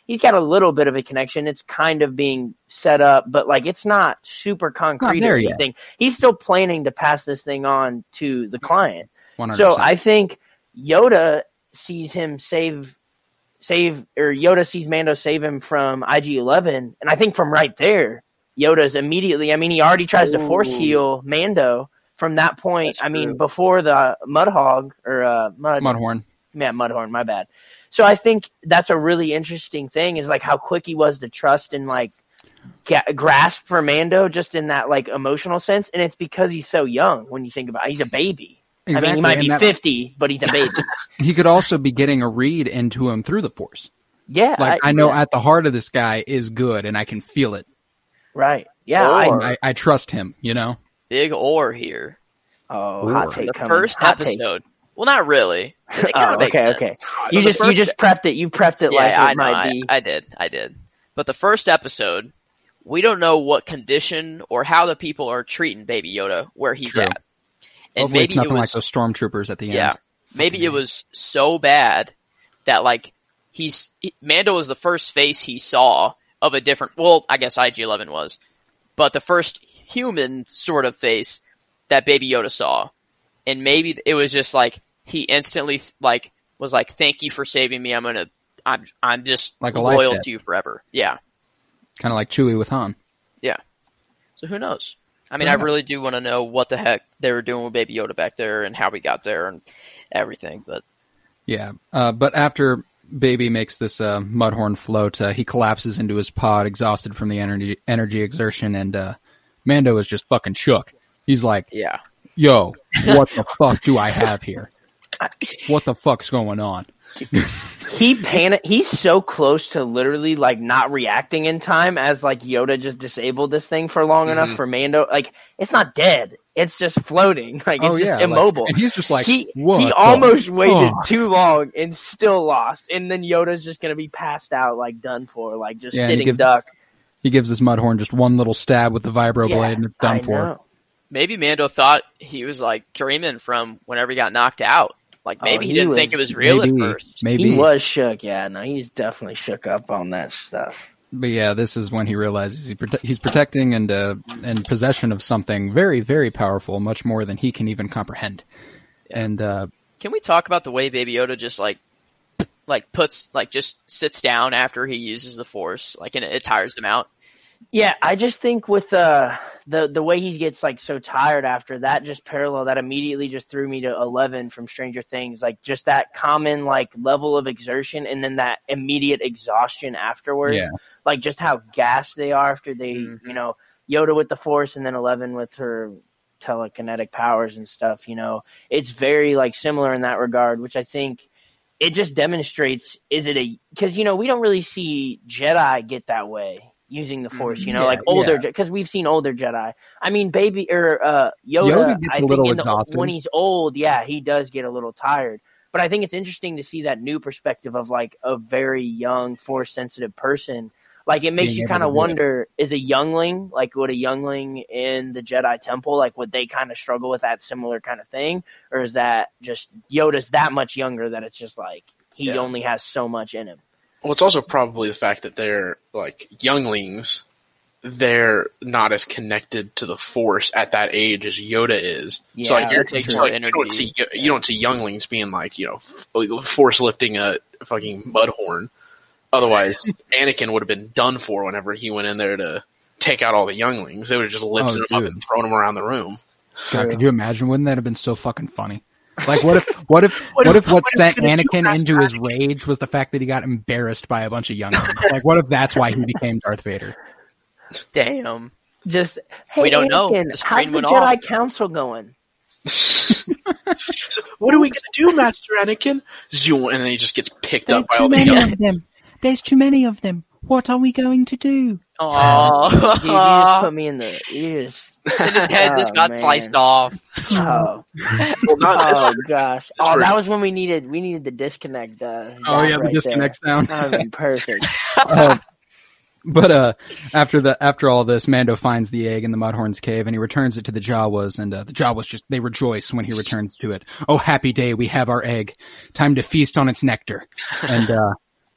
he's got a little bit of a connection. It's kind of being set up, but like it's not super concrete there or yet. anything. He's still planning to pass this thing on to the client. 100%. So I think Yoda sees him save, save, or Yoda sees Mando save him from IG Eleven, and I think from right there, Yoda's immediately. I mean, he already tries to force heal Mando from that point, That's I mean, before the Mudhog or uh, Mud, Mudhorn. yeah, Mudhorn, my bad. So I think that's a really interesting thing is like how quick he was to trust and like ga- grasp for Mando just in that like emotional sense, and it's because he's so young. When you think about, it. he's a baby. I mean, he might and be that- fifty, but he's a baby. He could also be getting a read into him through the Force. yeah, Like I, know yeah, at the heart of this guy is good, and I can feel it. right. Yeah, I, Or- I, I trust him. You know. Big or here. oh, Ooh. hot take The coming. first Hot take. episode. Well, not really. It Oh, makes okay, sense. okay. You The just you just prepped it. You prepped it Yeah, like it I know. might I, be. I did. I did. But the first episode, we don't know what condition or how the people are treating Baby Yoda where he's True. at. And Hopefully, maybe it's it was like those stormtroopers at the end. yeah. Maybe it was so bad that like he's he- Mando was the first face he saw of a different. Well, I guess IG Eleven was, but the first human sort of face that Baby Yoda saw, and maybe it was just like he instantly like was like, "Thank you for saving me. I'm gonna, I'm, I'm just Like loyal to you forever." Yeah. kind of like Chewie with Han. Yeah. So who knows? I mean, Yeah. I really do want to know what the heck they were doing with Baby Yoda back there and how we got there and everything. But Yeah, uh, but after Baby makes this uh, Mudhorn float, uh, he collapses into his pod, exhausted from the energy energy exertion, and uh, Mando is just fucking shook. He's like, yeah, "Yo, what the fuck do I have here? What the fuck's going on?" he panic. He's so close to literally like not reacting in time as like Yoda just disabled this thing for long enough Mhm. for Mando. Like it's not dead. It's just floating. Like it's oh just yeah, like- immobile. and he's just like, he "What he the almost waited too long and still lost. And then Yoda's just gonna be passed out, like done for, like just Yeah, and he sitting gives- duck. He gives this Mudhorn just one little stab with the vibro Yeah, blade, and it's done I for. know. maybe Mando thought he was like dreaming from whenever he got knocked out. Like Oh, maybe he, he didn't was- think it was real maybe, at first. maybe. He was shook. Yeah, no, he's definitely shook up on that stuff. But yeah, this is when he realizes he prote- he's protecting and uh, in possession of something very, very powerful, much more than he can even comprehend. And uh, Can we talk about the way Baby Yoda just like, like puts like just sits down after he uses the Force, like and it, it tires him out. Yeah, I just think with uh, the the way he gets like so tired after that, just parallel that immediately just threw me to Eleven from Stranger Things, like just that common like level of exertion and then that immediate exhaustion afterwards, Yeah. like just how gassed they are after they, Mhm. you know, Yoda with the Force and then Eleven with her telekinetic powers and stuff. You know, it's very like similar in that regard, which I think it just demonstrates is it a because you know we don't really see Jedi get that way using the Force. You know, Yeah, like older yeah. because we've seen older Jedi. I mean, baby or uh, Yoda, Yoda gets I a think little in the- exhausted. when he's old. Yeah, he does get a little tired. But I think it's interesting to see that new perspective of like a very young Force sensitive person. Like it makes Being you kind of wonder: is a youngling like would a youngling in the Jedi Temple like would they kind of struggle with that similar kind of thing, or is that just Yoda's that much younger that it's just like he Yeah. only has so much in him? Well, it's also probably the fact that they're like younglings. They're not as connected to the Force at that age as Yoda is. Yeah, so like, you're, so, like, you don't see you don't see younglings being like you know Force lifting a fucking mudhorn. Otherwise, Anakin would have been done for whenever he went in there to take out all the younglings. They would have just lifted Oh, him up and thrown him around the room. God, could you imagine? Wouldn't that have been so fucking funny? Like, what if, what if, what, What if, if- what what sent we're gonna do Anakin into his rage was the fact that he got embarrassed by a bunch of younglings? like, what if that's why he became Darth Vader? Damn. Just hey, We don't know. Anakin, The how's the Jedi off. Council going? So, what are we gonna do, Master Anakin? Zoom, and then he just gets picked up by all the younglings. them. There's too many of them. What are we going to do? Oh, Dude, you just put me in the you just his head just Oh, got man. sliced off. oh, Well, oh gosh. Oh, for- that was when we needed we needed the disconnect. Uh, Oh zap yeah, the right disconnect sound. That would be perfect. Uh, but uh, after the after all this, Mando finds the egg in the Mudhorn's cave, and he returns it to the Jawas, and uh, the Jawas just they rejoice when he returns to it. Oh, happy day! We have our egg. Time to feast on its nectar. And uh,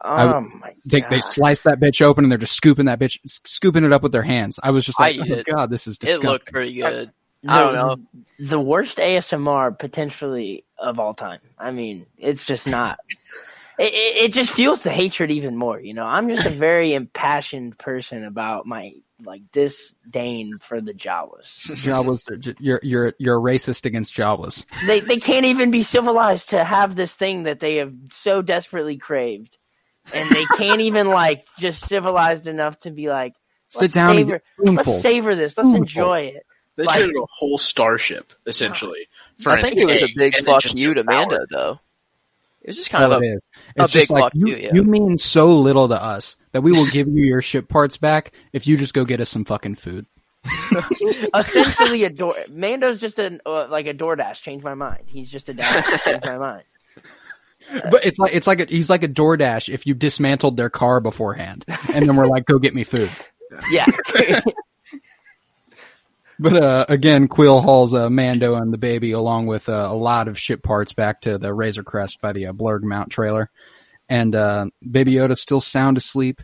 Oh my they god. they slice that bitch open, and they're just scooping that bitch, scooping it up with their hands. I was just like, eat oh it. god, this is disgusting. It disgusting. looked pretty uh, good. I don't know. The worst ASMR potentially of all time. I mean, it's just not. it, it it just fuels the hatred even more. You know, I'm just a very impassioned person about my like disdain for the Jawas. Jawas, you're you're you're a racist against Jawas. They they can't even be civilized to have this thing that they have so desperately craved, and they can't even like just civilized enough to be like, Sit Let's down and savor- get let's savor this, let's Spoonful. enjoy it. They Like- traded a whole starship essentially. For I think it was a big and then fuck you to devoured Mando, though. It was just kind Oh, of it a is. It's big just like fuck you, you, yeah. you mean so little to us that we will give you your ship parts back if you just go get us some fucking food. Essentially, a door. Mando's just a uh, like a DoorDash. Change my mind. He's just a dash. Change my mind. But it's like it's like a, he's like a DoorDash if you dismantled their car beforehand, and then we're like, go get me food. Yeah. But uh, again, Kuiil hauls uh, Mando and the baby along with uh, a lot of ship parts back to the Razor Crest by the uh, Blurrg Mount trailer, and uh, Baby Yoda's still sound asleep.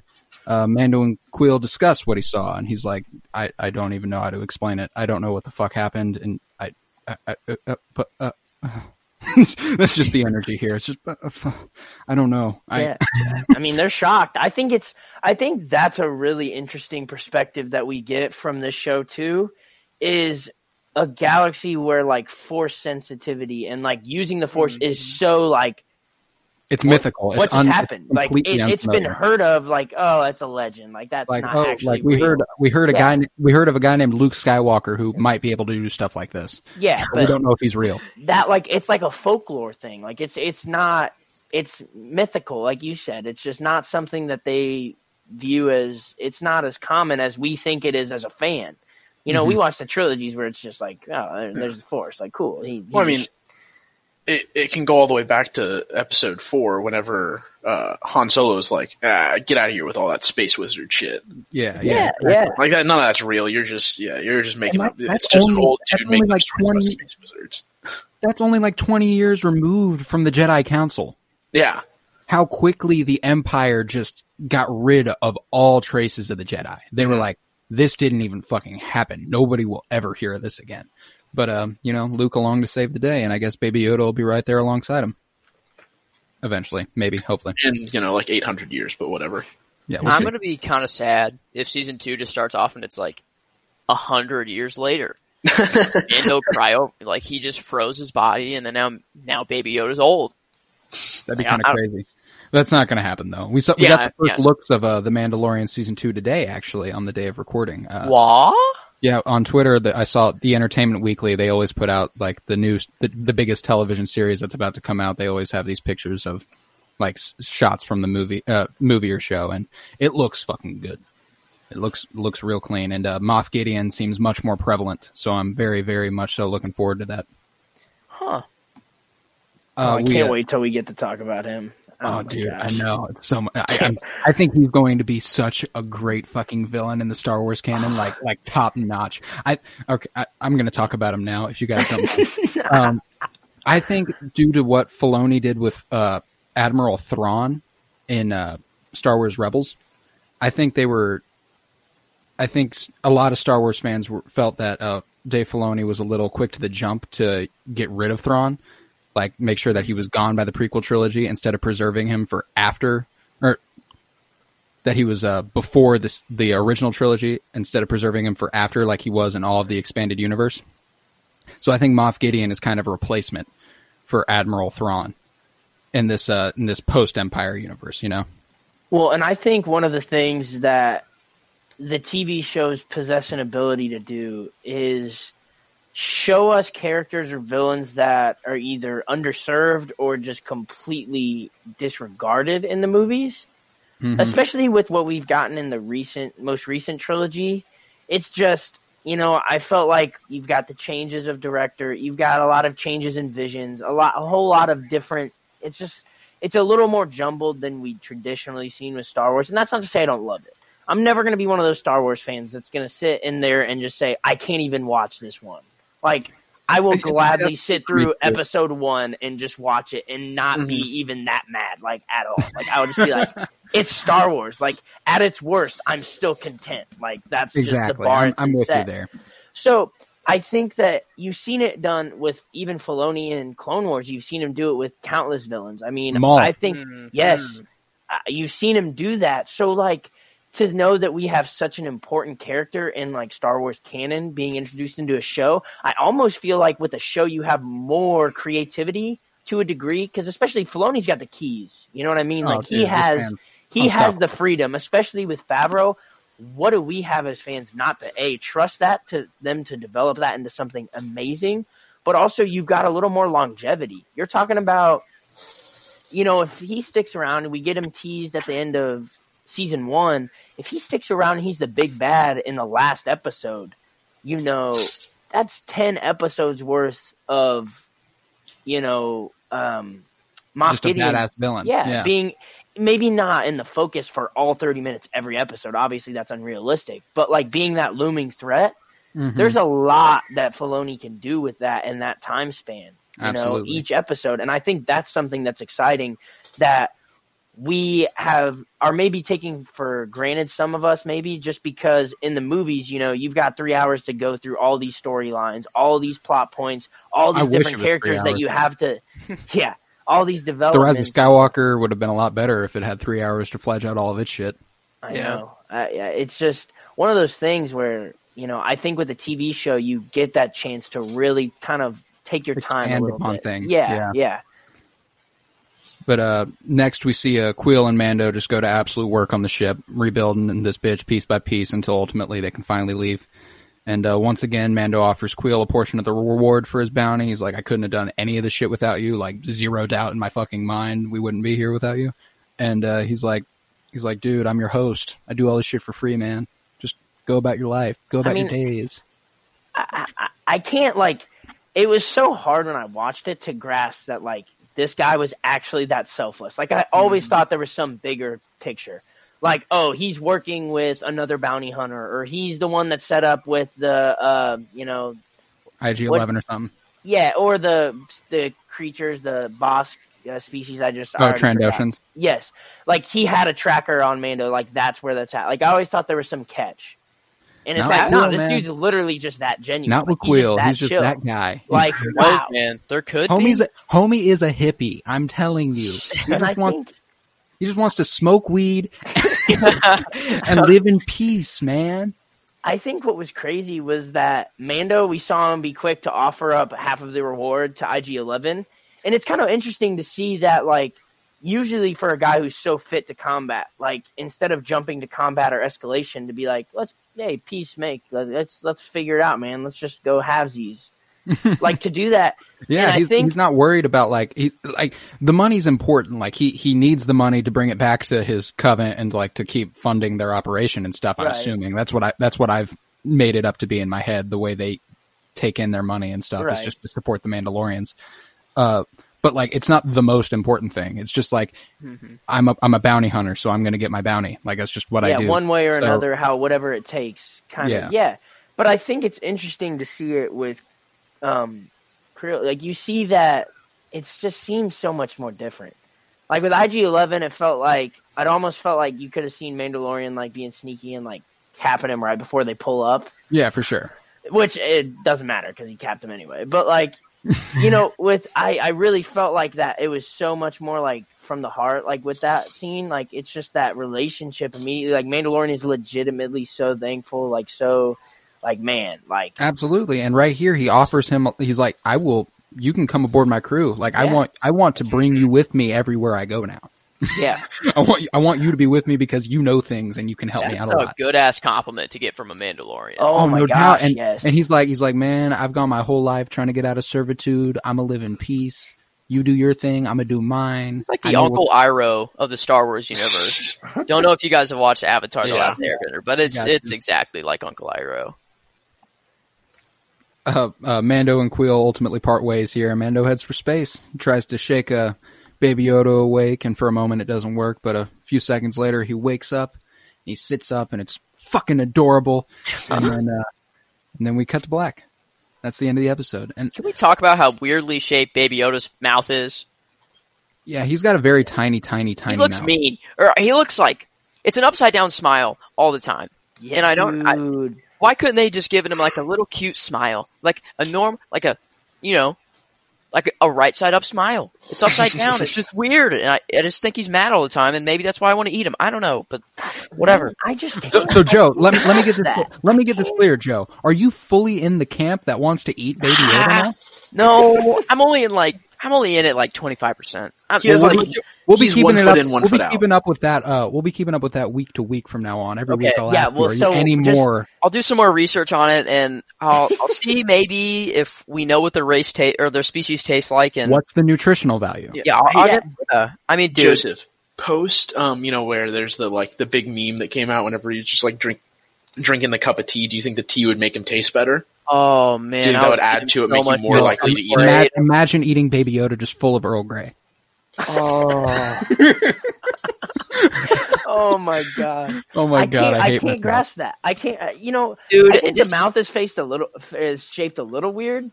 Uh, Mando and Kuiil discuss what he saw, and he's like, "I, I don't even know how to explain it. I don't know what the fuck happened, and I, I, I uh, uh, but uh, that's just the energy here. It's just, uh, uh, I don't know. I, yeah. I mean, they're shocked. I think it's. I think that's a really interesting perspective that we get from this show too. Is a galaxy where like force sensitivity and like using the force is so like it's mythical. It's just un- it's happened. Like it, it's been heard of. Like oh, that's a legend. Like that's like not oh, actually like we real. heard we heard a Yeah. guy we heard of a guy named Luke Skywalker who might be able to do stuff like this. Yeah, But we don't know if he's real. that like it's like a folklore thing. Like it's it's not it's mythical, like you said. It's just not something that they view as it's not as common as we think it is as a fan. You know, we mm-hmm. watch the trilogies where it's just like, oh, there's the force, like cool. He, he Well, I mean, just- it, it can go all the way back to episode four whenever uh, Han Solo is like, ah, get out of here with all that space wizard shit. Yeah, yeah, yeah. yeah, Like that, none of that's real. You're just, yeah, you're just making And up. that's It's just only- an old dude making like stories about 20 space wizards. That's only like 20 years removed from the Jedi Council. Yeah, How quickly the Empire just got rid of all traces of the Jedi. They were like, this didn't even fucking happen. Nobody will ever hear of this again. But, um, you know, Luke along to save the day, and I guess Baby Yoda will be right there alongside him. Eventually. Maybe. Hopefully. in you know like 800 years, but whatever. Yeah, we'll I'm see. gonna be kind of sad if season two just starts off and it's like a hundred years later. Mando cryo, like he just froze his body, and then now now Baby Yoda's old. That'd be Yeah, kind of crazy. That's not going to happen though. We saw we Yeah, got the first yeah. looks of uh, the Mandalorian season two today, actually, on the day of recording. Uh, What? Yeah, on Twitter, the, I saw the Entertainment Weekly. They always put out like the news, the, the biggest television series that's about to come out. They always have these pictures of like shots from the movie, uh, movie or show, and it looks fucking good. It looks looks real clean, and uh, Moff Gideon seems much more prevalent. So I'm very, very much so looking forward to that. Huh? Oh, Uh, I we, can't uh, wait till we get to talk about him. Oh, my dude, I know it's so. Much, I, I'm, I think he's going to be such a great fucking villain in the Star Wars canon, like like top notch. I okay, I, I'm going to talk about him now. If you guys don't, mind. um, I think due to what Filoni did with uh, Admiral Thrawn in uh, Star Wars Rebels, I think they were. I think a lot of Star Wars fans were, felt that uh, Dave Filoni was a little quick to the jump to get rid of Thrawn like make sure that he was gone by the prequel trilogy instead of preserving him for after or that he was uh, before this the original trilogy instead of preserving him for after like he was in all of the expanded universe. So I think Moff Gideon is kind of a replacement for Admiral Thrawn in this uh in this post Empire universe, you know. Well, and I think one of the things that the TV shows possess an ability to do is show us characters or villains that are either underserved or just completely disregarded in the movies. Mhm. Especially with what we've gotten in the recent, most recent trilogy. It's just, you know, I felt like you've got the changes of director, you've got a lot of changes in visions, a lot, a whole lot of different. It's just, it's a little more jumbled than we traditionally seen with Star Wars, and that's not to say I don't love it. I'm never going to be one of those Star Wars fans that's going to sit in there and just say I can't even watch this one. Like I will gladly sit through episode one and just watch it and not be even that mad, like at all. Like I would just be like, it's Star Wars. Like at its worst, I'm still content. Like that's just the Exactly. bar I'm, it's I'm with set. you there. So I think that you've seen it done with even Filoni in Clone Wars. You've seen him do it with countless villains. I mean, Maul. I think Mhm. yes, uh, you've seen him do that. So like to know that we have such an important character in like Star Wars canon being introduced into a show, I almost feel like with a show you have more creativity to a degree because especially Filoni's got the keys. You know what I mean? Oh, like dude, he has he has the freedom, especially with Favreau. What do we have as fans not to a trust that to them to develop that into something amazing, but also you've got a little more longevity. You're talking about, you know, if he sticks around and we get him teased at the end of season one, if he sticks around and he's the big bad in the last episode, you know, that's ten episodes worth of, you know, um, Moff just a Gideon badass villain. yeah, yeah. being maybe not in the focus for all 30 minutes every episode. Obviously, that's unrealistic. But like being that looming threat, Mhm. there's a lot that Filoni can do with that in that time span. You Absolutely. know, each episode, and I think that's something that's exciting that we have are maybe taking for granted some of us maybe just because in the movies you know you've got three hours to go through all these storylines all these plot points all these wish different it was three characters that you have to yeah all these developments the Rise developments of Skywalker would have been a lot better if it had three hours to fledge out all of its shit. I Yeah. know. I, yeah, it's just one of those things where you know I think with a TV show you get that chance to really kind of take your time a Expand little upon bit. things, Yeah, yeah. yeah, But uh, next we see uh, Kuiil and Mando just go to absolute work on the ship, rebuilding this bitch piece by piece until ultimately they can finally leave. And uh, once again, Mando offers Kuiil a portion of the reward for his bounty. He's like, I couldn't have done any of this shit without you. Like zero doubt in my fucking mind, we wouldn't be here without you. And uh, he's like, he's like, dude, I'm your host. I do all this shit for free, man. Just go about your life. Go about mean- your days. I, I, I can't like. It was so hard when I watched it to grasp that like this guy was actually that selfless. Like I always thought there was some bigger picture. Like, oh, he's working with another bounty hunter, or he's the one that set up with the, uh, you know, IG Eleven or something. yeah, or the the creatures, the Bossk uh, species. I just Oh. Trandoshans. Yes, like he had a tracker on Mando. Like that's where that's at. Like I always thought there was some catch, and in Not fact, with no, Kuiil, this man. dude's literally just that genuine. Not with Like, he's Kuiil. that He's just chill. that guy. Like wow, man. There could Homie's be. a, homie is a hippie. I'm telling you. He just wants think he just wants to smoke weed and live in peace, man. I think what was crazy was that Mando. We saw him be quick to offer up half of the reward to IG Eleven, and it's kind of interesting to see that like. Usually, for a guy who's so fit to combat, like instead of jumping to combat or escalation, to be like, let's, hey, peace make, let's let's figure it out, man. Let's just go halvesies. like to do that, Yeah, he's, think- he's not worried about like he's like the money's important. Like he he needs the money to bring it back to his covenant and like to keep funding their operation and stuff. I'm Right. assuming that's what I that's what I've made it up to be in my head. The way they take in their money and stuff is just to support the Mandalorians. Uh, but like it's not the most important thing. It's just like I'm a I'm a bounty hunter, so I'm going to get my bounty. Like that's just what yeah, I do. Yeah, one way or So- another, how whatever it takes, kind of. Yeah, but I think it's interesting to see it with, um. Like you see that it just seems so much more different. Like with IG Eleven, it felt like it almost felt like you could have seen Mandalorian like being sneaky and like capping him right before they pull up, yeah, for sure. which it doesn't matter because he capped him anyway. But like, you know, with I I really felt like that it was so much more like from the heart. Like with that scene, like it's just that relationship immediately. Like Mandalorian is legitimately so thankful, like so, like man, like Absolutely. And right here, he offers him. He's like, "I will. You can come aboard my crew. Like, I want. I want to bring you with me everywhere I go now. Yeah, I want. I want you to be with me because you know things and you can help me out a a lot. good ass compliment to get from a Mandalorian. oh, my no gosh, doubt. And yes, and he's like, he's like, man, I've gone my whole life trying to get out of servitude. I'm gonna live in peace. You do your thing. I'm gonna do mine. It's like the know Uncle Iroh of the Star Wars universe. Don't know if you guys have watched Avatar: The Yeah. Last Airbender, but it's it's you. exactly like Uncle Iroh. uh, uh, Mando and Kuiil ultimately part ways here. Mando heads for space. He tries to shake uh, Baby Yoda awake, and for a moment it doesn't work. But a few seconds later, he wakes up. He sits up, and it's fucking adorable. And then, uh, and then we cut to black. That's the end of the episode. And Can we talk about how weirdly shaped Baby Yoda's mouth is? yeah, he's got a very tiny, tiny, tiny. He looks mouth. mean, or he looks like it's an upside down smile all the time. yeah, and I don't- I- Why couldn't they just given him like a little cute smile, like a norm, like a, you know, like a right side up smile? It's upside down. It's just weird, and I, I just think he's mad all the time, and maybe that's why I want to eat him. I don't know, but whatever. I just can't. So, so Joe, let me let me get this that. let me get this clear, Joe. Are you fully in the camp that wants to eat Baby Yoda now? No, I'm only in like I'm only in it like 25. percent He has, Well, like, We'll be keeping one it foot up. in, one we'll foot be out. keeping up with that. Uh, we'll be keeping up with that week to week from now on. Every Okay. week I'll Yeah, ask you, well, are so any just- more? I'll do some more research on it, and I'll I'll see maybe if we know what the race taste or their species tastes like, and What's the nutritional value? yeah, I'll, I'll Yeah. get, uh, I mean, dude, Joseph, post, um, you know, where there's the like the big meme that came out whenever he's just like drink drinking the cup of tea. Do you think the tea would make him taste better? Oh man, you think I that would add to it, so make you more milk. likely to eat I'm it? Imagine eating Baby Yoda just full of Earl Grey. Oh, oh my god! Oh my I god, can't. I hate can't myself. grasp that. I can't. Uh, you know, dude, I think just- the mouth is faced a little is shaped a little weird,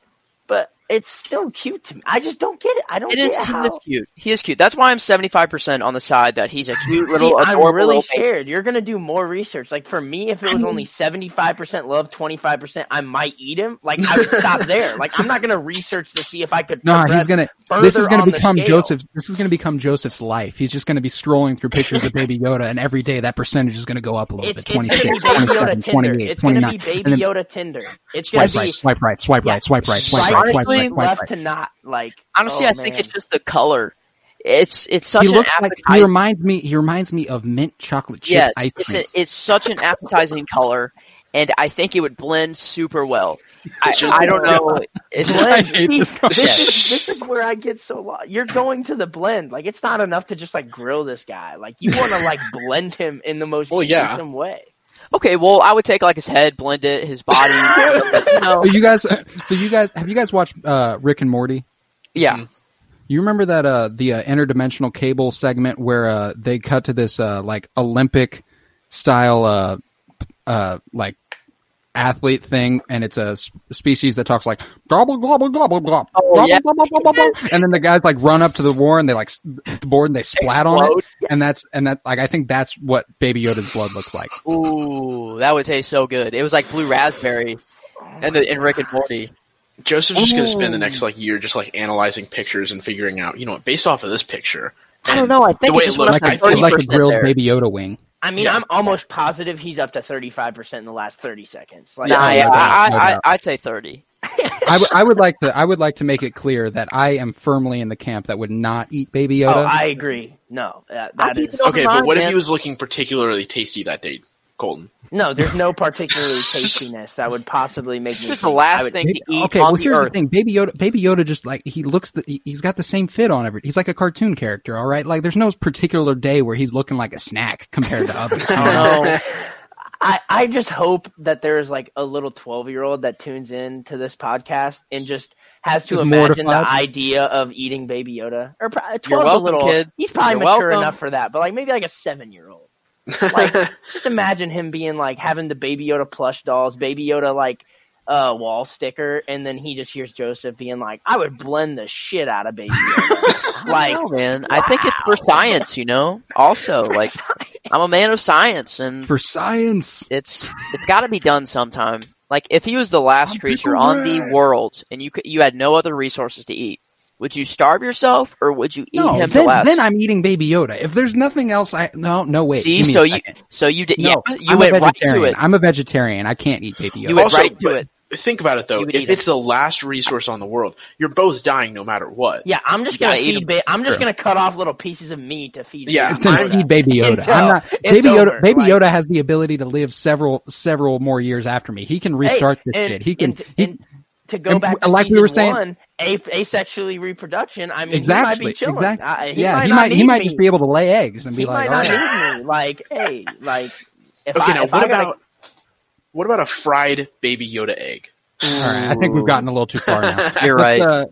but it's still cute to me. I just don't get it. I don't It get is, he how. is cute. He is cute. That's why I'm 75% on the side that he's a cute little See, I'm really little baby. scared. You're gonna do more research. Like for me, if it was only seventy five percent love, twenty five percent, I might eat him. Like I would stop there. Like I'm not gonna research to see if I could. No, progress he's gonna. This is gonna become scale. Joseph. This is gonna become Joseph's life. He's just gonna be scrolling through pictures of Baby Yoda, and every day that percentage is gonna go up a little It's, bit. it's gonna be 26, Baby 27, Yoda Tinder. It's gonna be Baby then Yoda Tinder. It's gonna Swipe be right, swipe right, swipe yeah, right, swipe right, swipe right, swipe right, swipe left right. to not like. Honestly, oh, I think it's just the color. It's it's such He an looks like he reminds me. He reminds me of mint chocolate chip yes, ice it's cream. a, it's such an appetizing color, and I think it would blend super well. I, Just- I don't know. It's just, blend. I hate this this, is, this is where I get so lost. You're going to the blend. Like it's not enough to just like grill this guy. Like you want to like blend him in the most Well, yeah. way. Okay, well, I would take like his head, blend it, his body. you know, So you guys, so you guys, have you guys watched uh, Rick and Morty? yeah. You remember that uh, the uh, interdimensional cable segment where uh, they cut to this uh, like Olympic style uh, uh, like athlete thing, and it's a s- species that talks like gobble gobble gobble gobble, Oh, gobble, yeah. gobble, gobble, gobble, and then the guys like run up to the war and they like the board and they splat on it, and that's and that like I think that's what Baby Yoda's blood looks like. Ooh, that would taste so good. It was like blue raspberry, oh and the in Rick and Morty. Joseph's just going to oh. spend the next like year just like analyzing pictures and figuring out, you know, what, based off of this picture. I don't know. I think the way it it just went looks, up Like to a, I think- like a grilled there. Baby Yoda wing. I mean, Yeah. I'm almost positive he's up to 35% in the last 30 seconds. Like, Nah, no yeah, doubt, I, no I, doubt. I, I'd say 30. I, w- I would like to I would like to make it clear that I am firmly in the camp that would not eat Baby oh, Yoda. oh, I agree. No, that, I'll that keep is it Okay, but what if he was looking particularly tasty that day, Colton? No. There's no particularly tastiness that would possibly make me. Just the last would- thing Baby- to eat okay, on well the here's the earth. thing. Baby Yoda, Baby Yoda, just like he looks, the, he- he's got the same fit on every. He's like a cartoon character, all right. Like there's no particular day where he's looking like a snack compared to others. you I don't know. I, I just hope that there's like a little 12 year old that tunes in to this podcast and just has to Just imagine mortified? the idea of eating Baby Yoda. Or pro- 12's You're a welcome, little, kid. He's probably You're mature welcome. enough for that, but like maybe like a seven year old. Like just imagine him being like having the Baby Yoda plush dolls, Baby Yoda like uh wall sticker, and then he just hears Joseph being like, "I would blend the shit out of Baby Yoda." like, no, man. I think it's for science, you know. Also, like I'm a man of science, and For science, it's it's got to be done sometime. Like if he was the last I'm creature on the world, and you could, you had no other resources to eat, would you starve yourself or would you eat no. him the Then, last? then I'm eating Baby Yoda. If there's nothing else, I no no wait. See, give me a so you so you did no, yeah, you I'm went right to it. I'm a vegetarian. I can't eat Baby Yoda. You went Also, right to but- it. Think about it though. If eat it's the last resource on the world, you're both dying no matter what. yeah, I'm just You gonna gotta eat feed. 'em. Ba- I'm just Sure. gonna cut off little pieces of meat to feed. Yeah, Baby to I'm- Yoda. feed Baby Yoda. Until I'm not. Baby Yoda. over, Baby like- Yoda has the ability to live several several more years after me. He can restart this and- shit. He can. and- he, and to go and back to like we were saying- one, a- asexually reproduction. I mean, exactly. he might be chilling. Exactly. I, he yeah, might he might. He need might me. just be able to lay eggs and He be like, might not "All right." need me. Like, hey, like if Okay, I, now if what I gotta- about what about a fried baby Yoda egg? All right, I think we've gotten a little too far now. You're Let's, right. uh,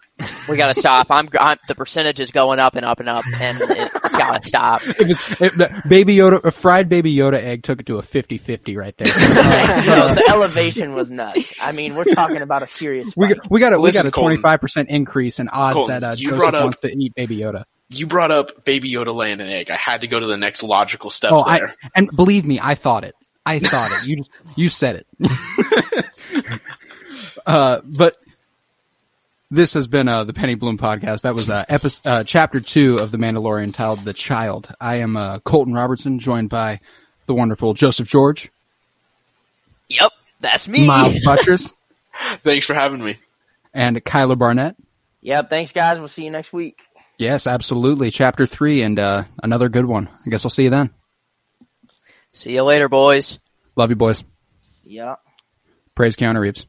We gotta stop. I'm, I'm the percentage is going up and up and up, and it, it's gotta stop. it was it, baby Yoda, a fried baby Yoda egg took it to a 50-50 right there. no, Uh, the elevation was nuts. I mean, we're talking about a serious. we fight. got, we got a we got a twenty five percent increase in odds Colton, that uh, you Joseph brought up- wants to eat baby Yoda. You brought up baby Yoda laying an egg. I had to go to the next logical step Oh, I there. and believe me, I thought it. I thought it. You you said it. Uh, but this has been uh, the Penny Bloom podcast. That was uh, episode, uh, chapter two of The Mandalorian titled "The Child." I am uh, Colton Robertson, joined by the wonderful Joseph George, Yep, that's me. Miles Buttress, Thanks for having me. and Kyler Barnett. Yep. Thanks, guys. We'll see you next week. Yes, absolutely. Chapter three and uh, another good one. I guess I'll see you then. See you later, boys. Love you, boys. Yeah. Praise Keanu Reeves.